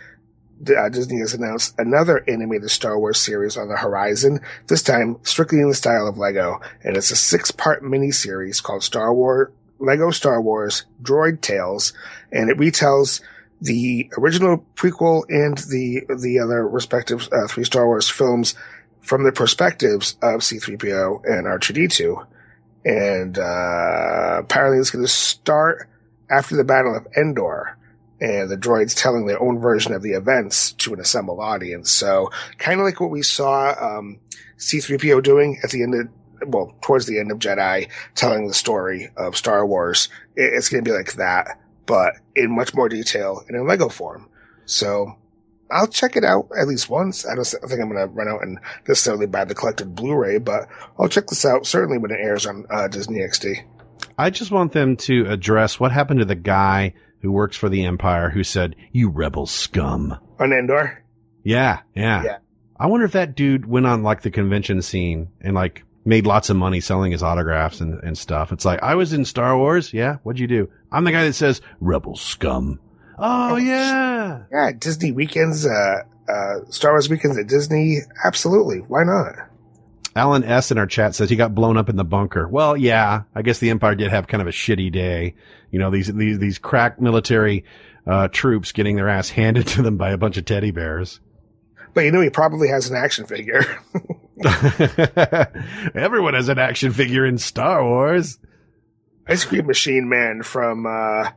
S4: Uh, Disney has announced another animated Star Wars series on the horizon, this time strictly in the style of Lego, and it's a six-part mini-series called Star Wars Lego Star Wars Droid Tales, and it retells the original prequel and the the other respective uh, three Star Wars films from the perspectives of C-3PO and R2D2. And uh, apparently it's going to start after the Battle of Endor, and the droids telling their own version of the events to an assembled audience. So kind of like what we saw um, C-3PO doing at the end of well, towards the end of Jedi, telling the story of Star Wars. It- It's going to be like that, but in much more detail and in a Lego form. So I'll check it out at least once. I don't think I'm going to run out and necessarily buy the collected Blu-ray, but I'll check this out certainly when it airs on uh, Disney XD.
S3: I just want them to address what happened to the guy who works for the Empire who said, "You rebel scum."
S4: On Endor,
S3: Yeah, yeah.
S4: Yeah.
S3: I wonder if that dude went on like the convention scene and like made lots of money selling his autographs and, and stuff. It's like, I was in Star Wars. Yeah. What'd you do? I'm the guy that says rebel scum. Oh, yeah.
S4: yeah, Disney weekends, uh, uh, Star Wars weekends at Disney, absolutely. Why not?
S3: Alan S in our chat says he got blown up in the bunker. Well, yeah, I guess the Empire did have kind of a shitty day. You know, these, these, these crack military, uh, troops getting their ass handed to them by a bunch of teddy bears.
S4: But you know, he probably has an action figure.
S3: Everyone has an action figure in Star Wars.
S4: Ice Cream Machine Man from uh,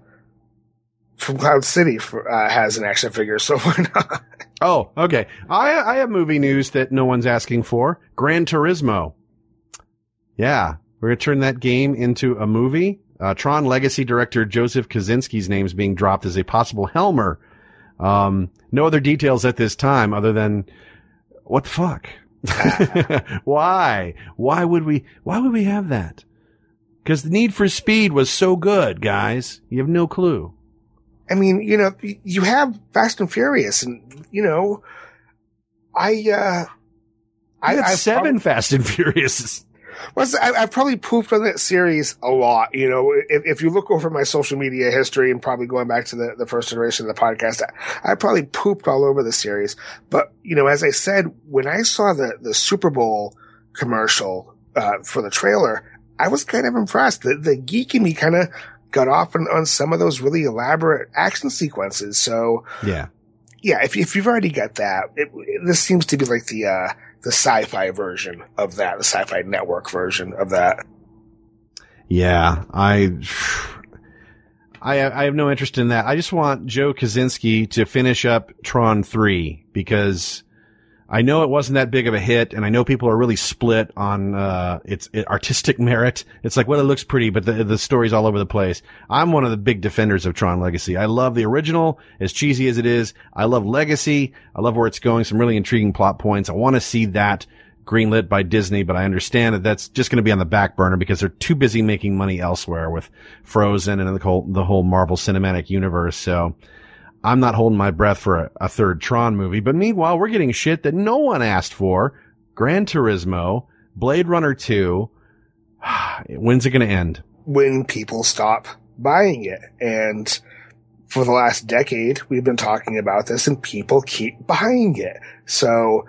S4: from Cloud City for, uh, has an action figure, so why not?
S3: Oh, okay. I I have movie news that no one's asking for. Gran Turismo. Yeah, we're gonna turn that game into a movie. Uh, Tron Legacy director Joseph Kosinski's name is being dropped as a possible Helmer. Um, no other details at this time other than what the fuck? why? Why would we? Why would we have that? Because the Need for Speed was so good, guys. You have no clue.
S4: I mean, you know, you have Fast and Furious, and you know, I uh,
S3: I had
S4: I've
S3: seven Fast and Furious.
S4: Well, I, I've probably pooped on that series a lot. You know, if, if you look over my social media history and probably going back to the, the first iteration of the podcast, I, I probably pooped all over the series. But, you know, as I said, when I saw the, the Super Bowl commercial, uh, for the trailer, I was kind of impressed. The, the geek in me kind of got off on, on some of those really elaborate action sequences. So,
S3: Yeah.
S4: yeah, if, if you've already got that, it, this seems to be like the, uh, the sci-fi version of that, the sci-fi network version of that.
S3: Yeah, I, I, I have no interest in that. I just want Joe Kosinski to finish up Tron 3 because I know it wasn't that big of a hit and I know people are really split on, uh, its it, artistic merit. It's like, well, it looks pretty, but the, the story's all over the place. I'm one of the big defenders of Tron Legacy. I love the original, as cheesy as it is. I love Legacy. I love where it's going. Some really intriguing plot points. I want to see that greenlit by Disney, but I understand that that's just going to be on the back burner because they're too busy making money elsewhere with Frozen and the whole, the whole Marvel cinematic universe. So I'm not holding my breath for a, a third Tron movie. But meanwhile, we're getting shit that no one asked for. Gran Turismo, Blade Runner 2. When's it going to end?
S4: when people stop buying it. And for the last decade, we've been talking about this and people keep buying it. So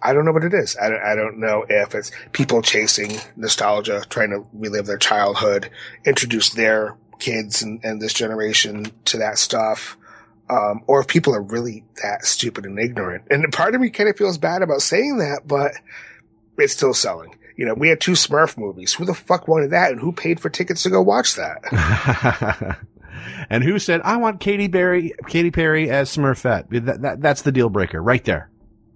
S4: I don't know what it is. I don't, I don't know if it's people chasing nostalgia, trying to relive their childhood, introduce their kids and, and this generation to that stuff. Um, or if people are really that stupid and ignorant. And part of me kind of feels bad about saying that, but it's still selling. You know, we had two Smurf movies. Who the fuck wanted that? And who paid for tickets to go watch that?
S3: and who said, I want Katy Perry, Katy Perry as Smurfette? That, that, that's the deal breaker right there.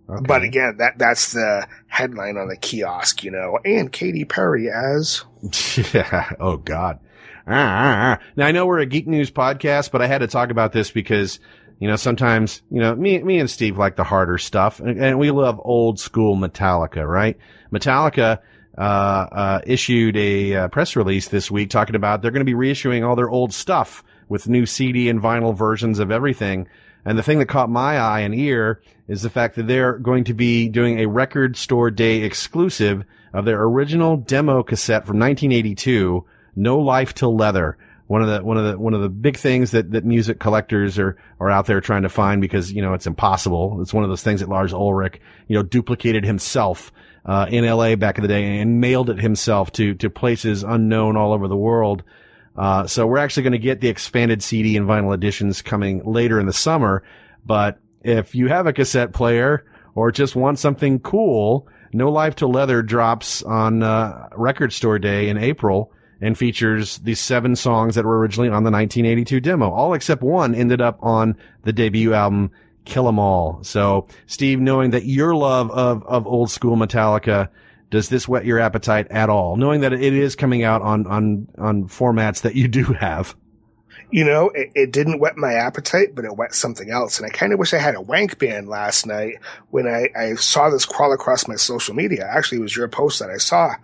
S4: Okay. But again, that, that's the headline on the kiosk, you know, and Katy Perry as.
S3: yeah. Oh God. Ah, ah, ah. Now I know we're a geek news podcast, but I had to talk about this because, you know, sometimes, you know, me, me and Steve like the harder stuff and, and we love old school Metallica, right? Metallica, uh, uh, issued a uh, press release this week talking about they're going to be reissuing all their old stuff with new CD and vinyl versions of everything. And the thing that caught my eye and ear is the fact that they're going to be doing a record store day exclusive of their original demo cassette from 1982, No Life Till Leather. One of the, one of the, one of the big things that, that music collectors are, are out there trying to find because, you know, it's impossible. It's one of those things that Lars Ulrich, you know, duplicated himself, uh, in LA back in the day and mailed it himself to, to places unknown all over the world. Uh, so we're actually going to get the expanded CD and vinyl editions coming later in the summer. But if you have a cassette player or just want something cool, No Life Till Leather drops on uh, Record Store Day in April and features the seven songs that were originally on the 1982 demo. All except one ended up on the debut album Kill 'Em All. So, Steve, knowing that your love of, of old school Metallica does this whet your appetite at all, knowing that it is coming out on on on formats that you do have?
S4: You know, it, it didn't whet my appetite, but it whet something else. And I kind of wish I had a wank band last night when I, I saw this crawl across my social media. Actually, it was your post that I saw.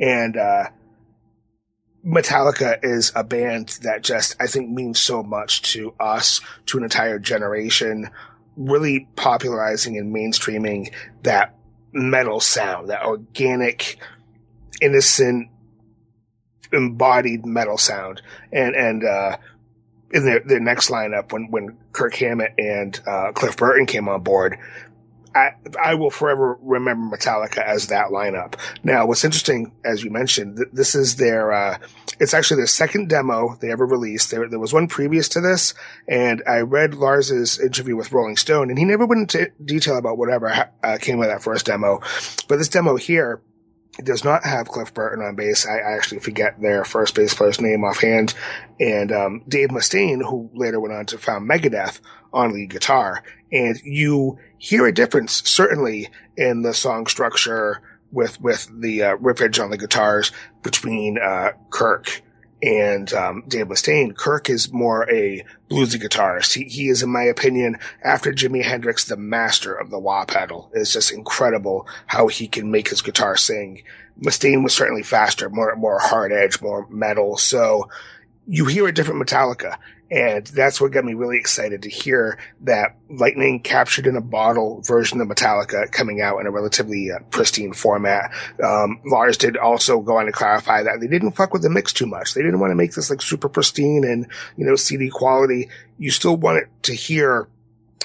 S4: And, uh, Metallica is a band that just, I think means so much to us, to an entire generation, really popularizing and mainstreaming that metal sound, that organic, innocent, embodied metal sound. And, and, uh, in their, their next lineup, when, when Kirk Hammett and, uh, Cliff Burton came on board, I, I will forever remember Metallica as that lineup. Now, what's interesting, as you mentioned, th- this is their, uh, it's actually their second demo they ever released. There, there was one previous to this, and I read Lars's interview with Rolling Stone, and he never went into detail about whatever ha- uh, came with that first demo. But this demo here, does not have Cliff Burton on bass. I, actually forget their first bass player's name offhand. And um, Dave Mustaine, who later went on to found Megadeth, on lead guitar. And you hear a difference, certainly, in the song structure with with the uh, riffage on the guitars between uh, Kirk and um, Dave Mustaine. Kirk is more a bluesy guitarist. He, he is, in my opinion, after Jimi Hendrix, the master of the wah pedal. It's just incredible how he can make his guitar sing. Mustaine was certainly faster, more more hard edge, more metal. So you hear a different Metallica. And that's what got me really excited to hear that Lightning captured in a bottle version of Metallica coming out in a relatively uh, pristine format. Um, Lars did also go on to clarify that they didn't fuck with the mix too much. They didn't want to make this like super pristine and, you know, CD quality. You still want it to hear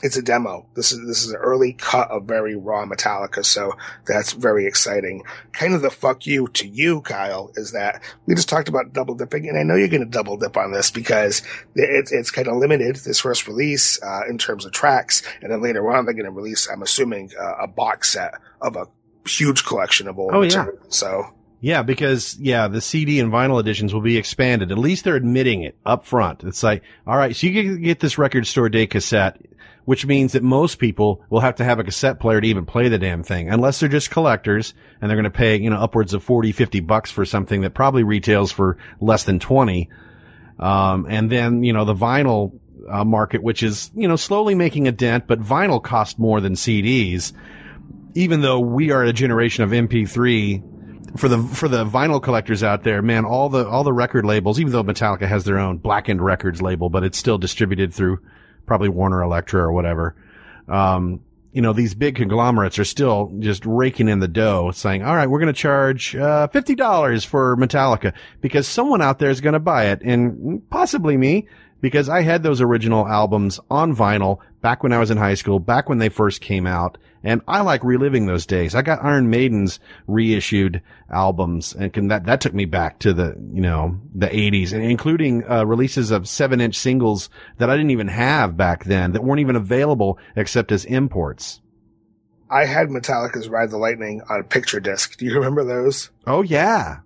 S4: it's a demo. This is this is an early cut of very raw Metallica, so that's very exciting. Kind of the fuck you to you, Kyle, is that we just talked about double dipping, and I know you're going to double dip on this because it's it's kind of limited this first release uh, in terms of tracks, and then later on they're going to release, I'm assuming, uh, a box set of a huge collection of old. Oh material. yeah, so.
S3: Yeah, because yeah, the CD and vinyl editions will be expanded. At least they're admitting it up front. It's like, all right, so you can get this record store day cassette which means that most people will have to have a cassette player to even play the damn thing, unless they're just collectors and they're going to pay, you know, upwards of 40, 50 bucks for something that probably retails for less than 20. Um, and then, you know, the vinyl uh, market, which is, you know, slowly making a dent, but vinyl cost more than CDs. Even though we are a generation of MP3, for the for the vinyl collectors out there, man, all the all the record labels, even though Metallica has their own Blackened Records label, but it's still distributed through probably Warner Elektra or whatever. Um, you know, these big conglomerates are still just raking in the dough saying, all right, we're going to charge, uh, $50 for Metallica because someone out there is going to buy it and possibly me. because I had those original albums on vinyl back when I was in high school, back when they first came out. And I like reliving those days. I got Iron Maiden's reissued albums and can, that, that took me back to the, you know, the eighties and including, uh, releases of seven inch singles that I didn't even have back then that weren't even available except as imports.
S4: I had Metallica's Ride the Lightning on a picture disc. Do you remember those?
S3: Oh yeah.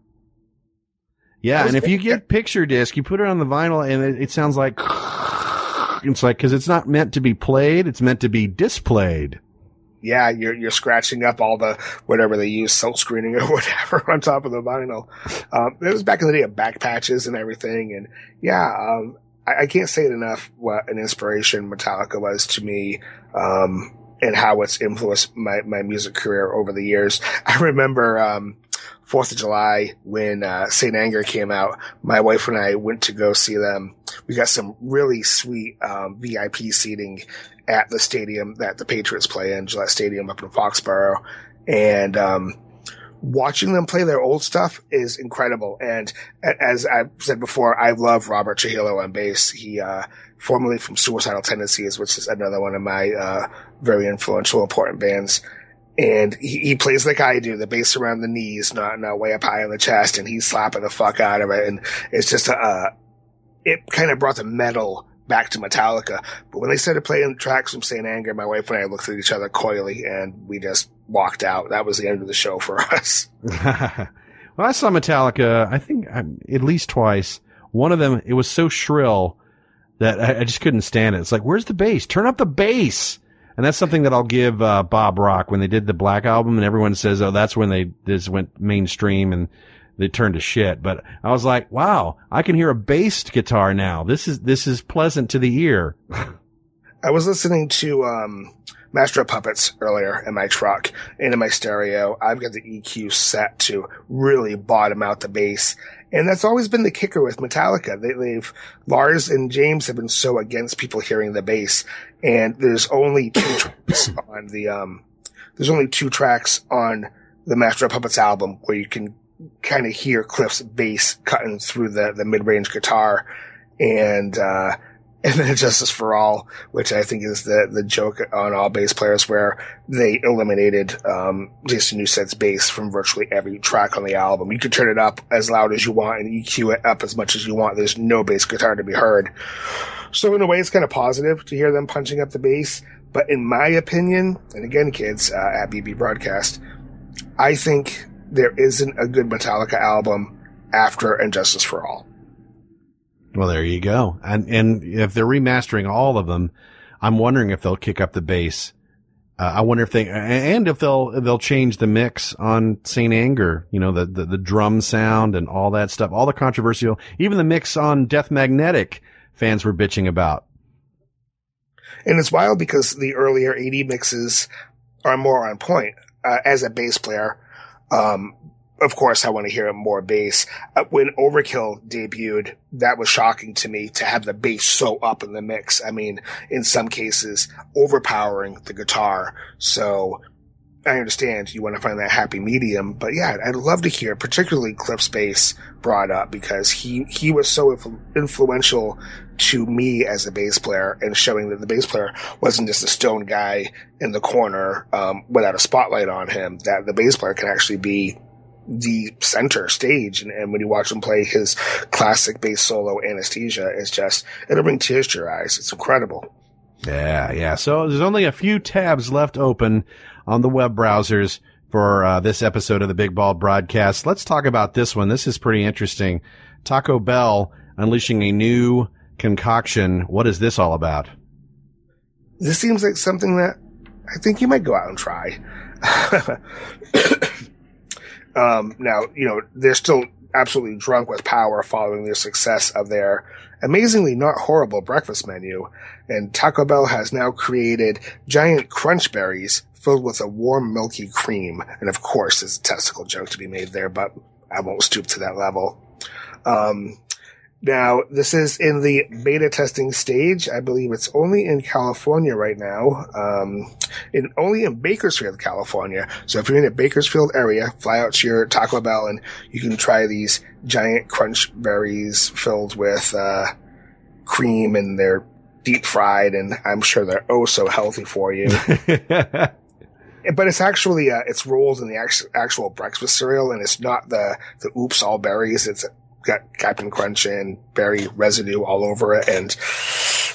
S3: Yeah. And if you get picture disc, you put it on the vinyl and it, it sounds like, it's like, cause it's not meant to be played. It's meant to be displayed
S4: yeah, you're you're scratching up all the whatever they use, silk screening or whatever on top of the vinyl. Um, it was back in the day of back patches and everything, and yeah, um, I, I, can't say it enough what an inspiration Metallica was to me, um, and how it's influenced my my music career over the years. I remember. Um, Fourth of July when uh, Saint Anger came out, my wife and I went to go see them. We got some really sweet um, VIP seating at the stadium that the Patriots play in, Gillette Stadium up in Foxborough. And, um, watching them play their old stuff is incredible. And as I've said before, I love Robert Trujillo on bass. He, uh, formerly from Suicidal Tendencies, which is another one of my, uh, very influential, important bands. And he, he, plays like I do, the bass around the knees, not, not way up high on the chest, and he's slapping the fuck out of it. And it's just a, uh, it kind of brought the metal back to Metallica. But when they started playing the tracks from Saint Anger, my wife and I looked at each other coyly and we just walked out. That was the end of the show for us.
S3: well, I saw Metallica, I think um, at least twice. One of them, it was so shrill that I, I just couldn't stand it. It's like, where's the bass? Turn up the bass. And that's something that I'll give uh, Bob Rock when they did the Black album, and everyone says, "Oh, that's when they this went mainstream." And they turned to shit. But I was like, wow, I can hear a bass guitar now. This is, this is pleasant to the ear.
S4: I was listening to, um, Master of Puppets earlier in my truck and in my stereo. I've got the EQ set to really bottom out the bass. And that's always been the kicker with Metallica. They, have Lars and James have been so against people hearing the bass. And there's only two tracks on the, um, there's only two tracks on the Master of Puppets album where you can kind of hear Cliff's bass cutting through the, the mid-range guitar and, uh, and then Justice for All, which I think is the, the joke on all bass players where they eliminated, um, Jason Newsted's bass from virtually every track on the album. You can turn it up as loud as you want and EQ it up as much as you want. There's no bass guitar to be heard. So in a way, it's kind of positive to hear them punching up the bass. But in my opinion, and again, kids, uh, at BB Broadcast, I think there isn't a good Metallica album after And Justice for All.
S3: Well, there you go. And, and if they're remastering all of them, I'm wondering if they'll kick up the bass. Uh, I wonder if they, and if they'll, they'll change the mix on Saint Anger, you know, the, the, the drum sound and all that stuff, all the controversial, even the mix on Death Magnetic fans were bitching about.
S4: And it's wild because the earlier 80 mixes are more on point. Uh, as a bass player, um, of course, I want to hear more bass. Uh, when Overkill debuted, that was shocking to me to have the bass so up in the mix. I mean, in some cases, overpowering the guitar. So I understand you want to find that happy medium, but yeah, I'd love to hear, particularly Cliff's bass brought up because he, he was so influ- influential to me as a bass player and showing that the bass player wasn't just a stone guy in the corner, um, without a spotlight on him, that the bass player can actually be the center stage. And, and when you watch him play his classic bass solo anesthesia, it's just, it'll bring tears to your eyes. It's incredible.
S3: Yeah, yeah. So there's only a few tabs left open on the web browsers for uh, this episode of the Big Bald Broadcast. Let's talk about this one. This is pretty interesting. Taco Bell unleashing a new concoction. What is this all about?
S4: This seems like something that I think you might go out and try. um, now, you know, they're still absolutely drunk with power following the success of their amazingly not horrible breakfast menu. And Taco Bell has now created giant crunch berries filled with a warm milky cream. And of course, there's a testicle joke to be made there, but I won't stoop to that level. Um, now, this is in the beta testing stage. I believe it's only in California right now. Um, in only in Bakersfield, California. So if you're in the Bakersfield area, fly out to your Taco Bell and you can try these giant crunch berries filled with, uh, cream and they're deep fried and I'm sure they're oh so healthy for you. but it's actually, uh, it's rolled in the actual, actual breakfast cereal and it's not the, the oops all berries. It's got Captain Crunch and berry residue all over it. And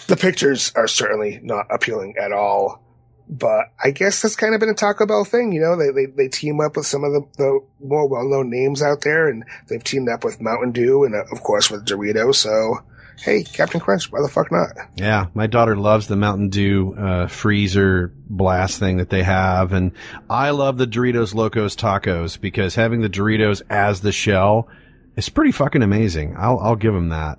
S4: the pictures are certainly not appealing at all. But I guess that's kind of been a Taco Bell thing, you know. They they, they team up with some of the, the more well known names out there, and they've teamed up with Mountain Dew and uh, of course with Doritos. So hey, Captain Crunch, why the fuck not?
S3: Yeah, my daughter loves the Mountain Dew uh, freezer blast thing that they have, and I love the Doritos Locos Tacos because having the Doritos as the shell is pretty fucking amazing. I'll I'll give them that.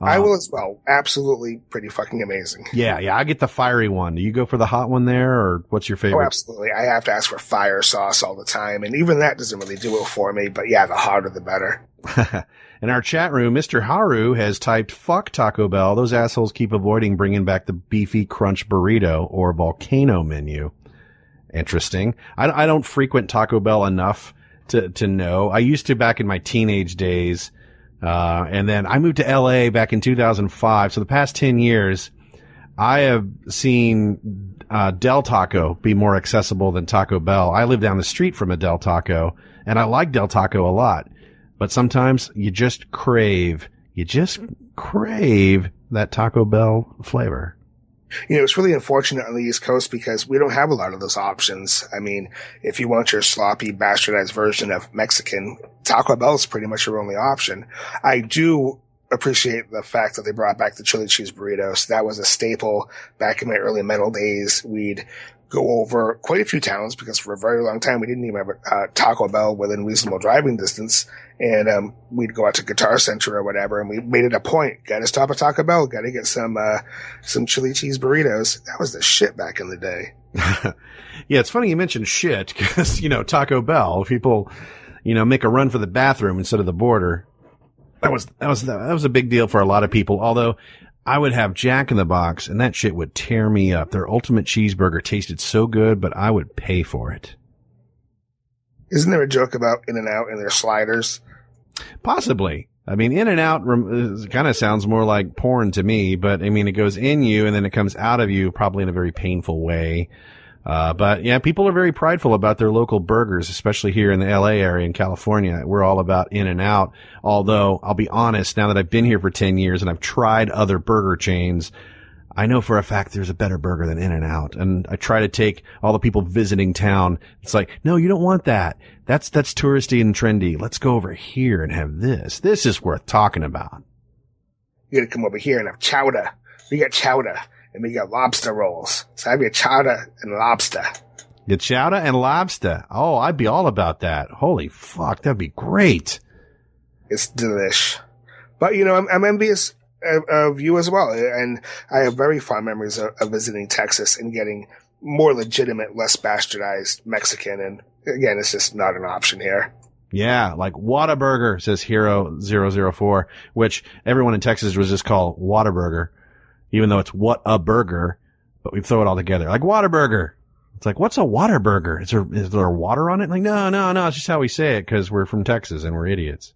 S4: I uh, will as well. Absolutely pretty fucking amazing.
S3: Yeah, yeah. I get the fiery one. Do you go for the hot one there or what's your favorite?
S4: Oh, absolutely. I have to ask for fire sauce all the time. And even that doesn't really do it for me. But yeah, the hotter the better.
S3: In our chat room, Mr. Haru has typed, fuck Taco Bell. Those assholes keep avoiding bringing back the beefy crunch burrito or volcano menu. Interesting. I, I don't frequent Taco Bell enough to, to know. I used to back in my teenage days. Uh, and then I moved to LA back in 2005. So the past 10 years, I have seen, uh, Del Taco be more accessible than Taco Bell. I live down the street from a Del Taco and I like Del Taco a lot. But sometimes you just crave, you just crave that Taco Bell flavor.
S4: You know, it's really unfortunate on the East Coast because we don't have a lot of those options. I mean, if you want your sloppy, bastardized version of Mexican, Taco Bell is pretty much your only option. I do appreciate the fact that they brought back the chili cheese burritos. That was a staple back in my early metal days. We'd go over quite a few towns because for a very long time we didn't even have a uh, Taco Bell within reasonable driving distance. And, um, we'd go out to Guitar Center or whatever and we made it a point. Got to stop at Taco Bell. Got to get some, uh, some chili cheese burritos. That was the shit back in the day.
S3: yeah. It's funny you mentioned shit because, you know, Taco Bell, people, you know, make a run for the bathroom instead of the border. That was, that was, that was a big deal for a lot of people. Although I would have Jack in the Box and that shit would tear me up. Their ultimate cheeseburger tasted so good, but I would pay for it.
S4: Isn't there a joke about In and Out and their sliders?
S3: Possibly. I mean, In and Out uh, kind of sounds more like porn to me, but I mean, it goes in you and then it comes out of you probably in a very painful way. Uh, but yeah, people are very prideful about their local burgers, especially here in the LA area in California. We're all about in and out. Although I'll be honest, now that I've been here for 10 years and I've tried other burger chains, I know for a fact there's a better burger than In and Out. And I try to take all the people visiting town. It's like, no, you don't want that. That's, that's touristy and trendy. Let's go over here and have this. This is worth talking about.
S4: You gotta come over here and have chowder. We got chowder and we got lobster rolls. So I have your chowder and lobster.
S3: Your chowder and lobster. Oh, I'd be all about that. Holy fuck, that'd be great.
S4: It's delish. But you know, I'm, I'm envious of, of, you as well, and I have very fond memories of, of visiting Texas and getting more legitimate, less bastardized Mexican. And again, it's just not an option here.
S3: Yeah, like Whataburger, says Hero004, which everyone in Texas was just called Whataburger even though it's what a burger, but we throw it all together. Like Whataburger. It's like, what's a Whataburger? Is there, is there water on it? Like, no, no, no. It's just how we say it because we're from Texas and we're idiots.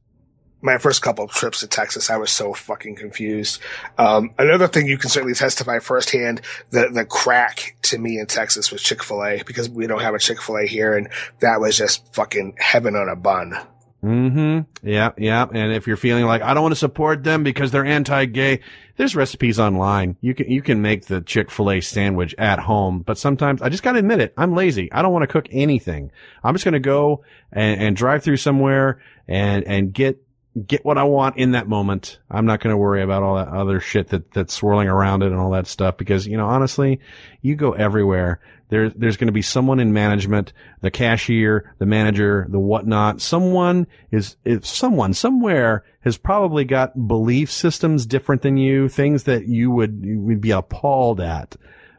S4: My first couple of trips to Texas, I was so fucking confused. Um, another thing you can certainly testify firsthand, the, the crack to me in Texas was Chick-fil-A because we don't have a Chick-fil-A here and that was just fucking heaven on a bun.
S3: Mm-hmm. Yeah, yeah. And if you're feeling like I don't want to support them because they're anti-gay, there's recipes online. You can you can make the Chick-fil-A sandwich at home, but sometimes I just got to admit it, I'm lazy. I don't want to cook anything. I'm just to go and, and drive through somewhere and and get get what I want in that moment. I'm not going to worry about all that other shit that that's swirling around it and all that stuff because you know honestly, you go everywhere there, there's going to be someone in management, the cashier, the manager, the whatnot. Someone is, if someone somewhere has probably got belief systems different than you, things that you would, you would be appalled at.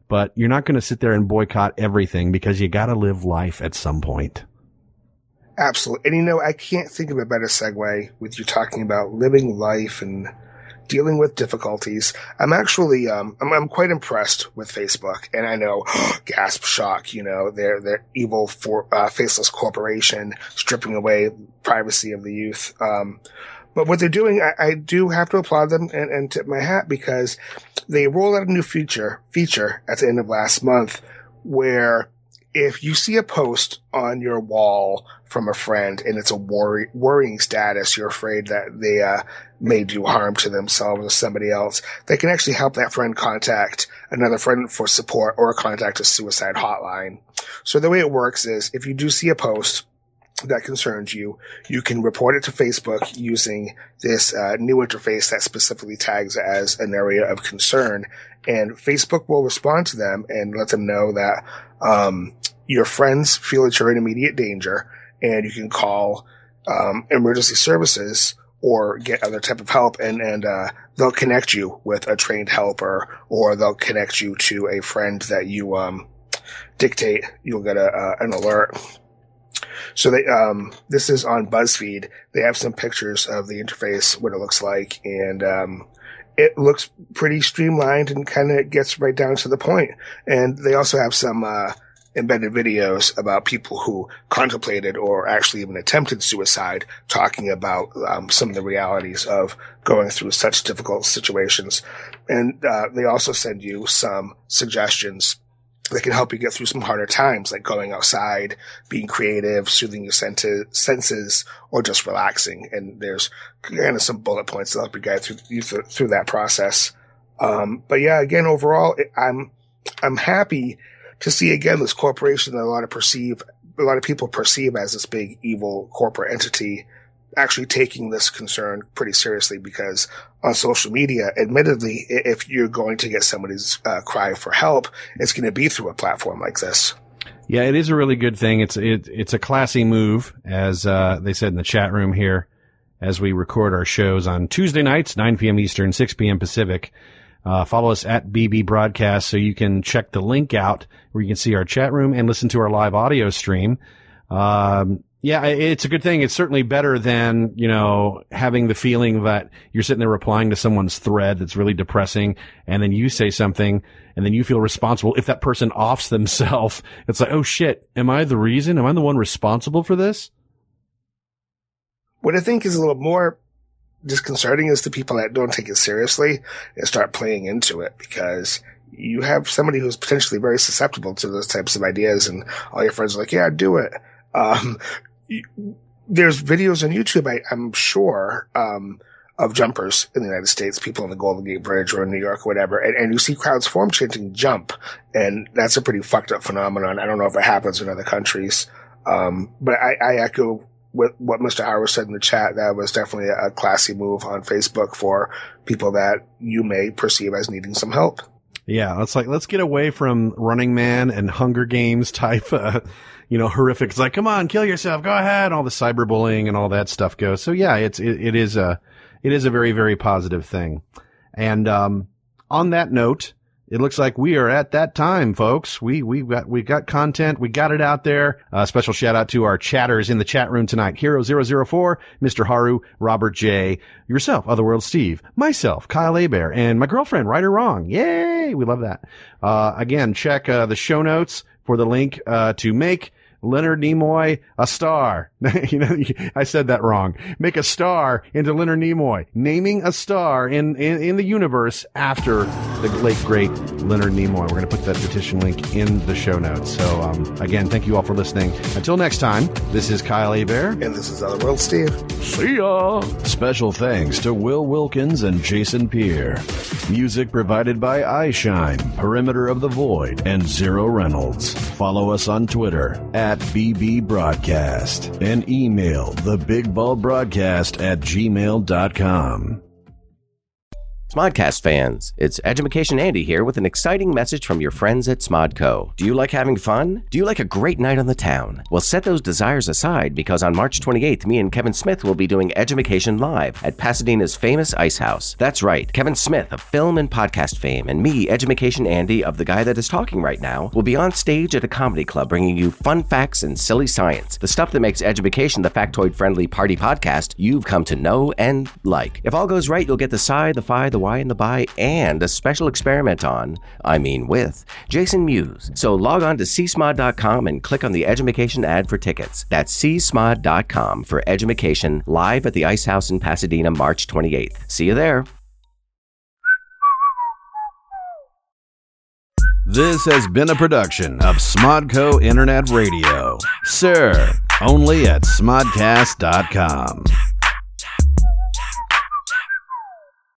S3: But you're not going to sit there and boycott everything because you got to live life at some point.
S4: Absolutely. And you know, I can't think of a better segue with you talking about living life and dealing with difficulties. I'm actually, um, I'm, I'm quite impressed with Facebook and I know, gasp shock, you know, they're, they're evil for, uh, faceless corporation stripping away privacy of the youth. Um, but what they're doing, I, I do have to applaud them and, and tip my hat because they rolled out a new feature feature at the end of last month where if you see a post on your wall from a friend and it's a worry, worrying status, you're afraid that they uh, may do harm to themselves or somebody else, they can actually help that friend contact another friend for support or contact a suicide hotline. So the way it works is if you do see a post that concerns you, you can report it to Facebook using this uh, new interface that specifically tags as an area of concern. And Facebook will respond to them and let them know that um, your friends feel that you're in immediate danger, and you can call um, emergency services or get other type of help, and and uh, they'll connect you with a trained helper, or they'll connect you to a friend that you um, dictate. You'll get a, uh, an alert so they, um, this is on BuzzFeed. They have some pictures of the interface, what it looks like, and, um, it looks pretty streamlined and kind of gets right down to the point. And they also have some, uh, embedded videos about people who contemplated or actually even attempted suicide, talking about um, some of the realities of going through such difficult situations. And uh, they also send you some suggestions that can help you get through some harder times, like going outside, being creative, soothing your senses, or just relaxing. And there's kind of some bullet points that help you guide through you through, through that process. Um, but yeah, again, overall, I'm I'm happy to see again this corporation that a lot of perceive a lot of people perceive as this big evil corporate entity actually taking this concern pretty seriously because on social media, admittedly, if you're going to get somebody's uh, cry for help, it's going to be through a platform like this.
S3: Yeah, it is a really good thing. It's it, it's a classy move, as uh, they said in the chat room here, as we record our shows on Tuesday nights, 9 p.m. Eastern, 6 p.m. Pacific. Uh, follow us at BB Broadcast so you can check the link out where you can see our chat room and listen to our live audio stream. Um, yeah, it's a good thing. It's certainly better than, you know, having the feeling that you're sitting there replying to someone's thread that's really depressing and then you say something and then you feel responsible. If that person offs themselves, it's like, oh shit, am I the reason? Am I the one responsible for this?
S4: What I think is a little more disconcerting is the people that don't take it seriously and start playing into it because you have somebody who's potentially very susceptible to those types of ideas and all your friends are like, yeah, do it. Um, there's videos on YouTube, I, am sure, um, of jumpers in the United States, people on the Golden Gate Bridge or in New York or whatever, and, and you see crowds form chanting jump, and that's a pretty fucked up phenomenon. I don't know if it happens in other countries, um, but I, I echo what, what Mr. Howard said in the chat. That was definitely a, classy move on Facebook for people that you may perceive as needing some help.
S3: Yeah, it's like let's get away from Running Man and Hunger Games type uh, you know, horrific. It's like, come on, kill yourself, go ahead. All the cyberbullying and all that stuff goes. So yeah, it's, it, it is a, it is a very, very positive thing. And, um, on that note, it looks like we are at that time, folks. We we got we got content. We got it out there. Uh, special shout out to our chatters in the chat room tonight: Hero 004, Mr. Haru, Robert J, yourself, Otherworld Steve, myself, Kyle Hebert, and my girlfriend, Right or Wrong. Yay! We love that. Uh, again, check uh, the show notes for the link uh, to make Leonard Nimoy a star. you know, I said that wrong. Make a star into Leonard Nimoy, naming a star in, in, in the universe after the late great Leonard Nimoy. We're going to put that petition link in the show notes. So, um, again, thank you all for listening. Until next time, this is Kyle Hebert.
S4: And this is Otherworld Steve.
S3: See ya.
S1: Special thanks to Will Wilkins and Jason Peer. Music provided by iShine, Perimeter of the Void, and Zero Reynolds. Follow us on Twitter at BB Broadcast and email the Big Bald Broadcast at gmail.com.
S5: Smodcast fans, it's Edumacation Andy here with an exciting message from your friends at Smodco. Do you like having fun? Do you like a great night on the town? Well, set those desires aside because on March 28th, me and Kevin Smith will be doing Edumacation Live at Pasadena's famous Ice House. That's right, Kevin Smith of film and podcast fame, and me, Edumacation Andy of The Guy That Is Talking Right Now, will be on stage at a comedy club bringing you fun facts and silly science, the stuff that makes Edumacation the factoid friendly party podcast you've come to know and like. If all goes right, you'll get the side, the fi, the DIY in the Buy and a special experiment on, I mean with, Jason Mewes. So log on to csmod.com and click on the Edumacation ad for tickets. That's csmod.com for Edumacation live at the Ice House in Pasadena March 28th. See you there.
S3: This has been a production of Smodco Internet Radio. Sir, only at smodcast.com.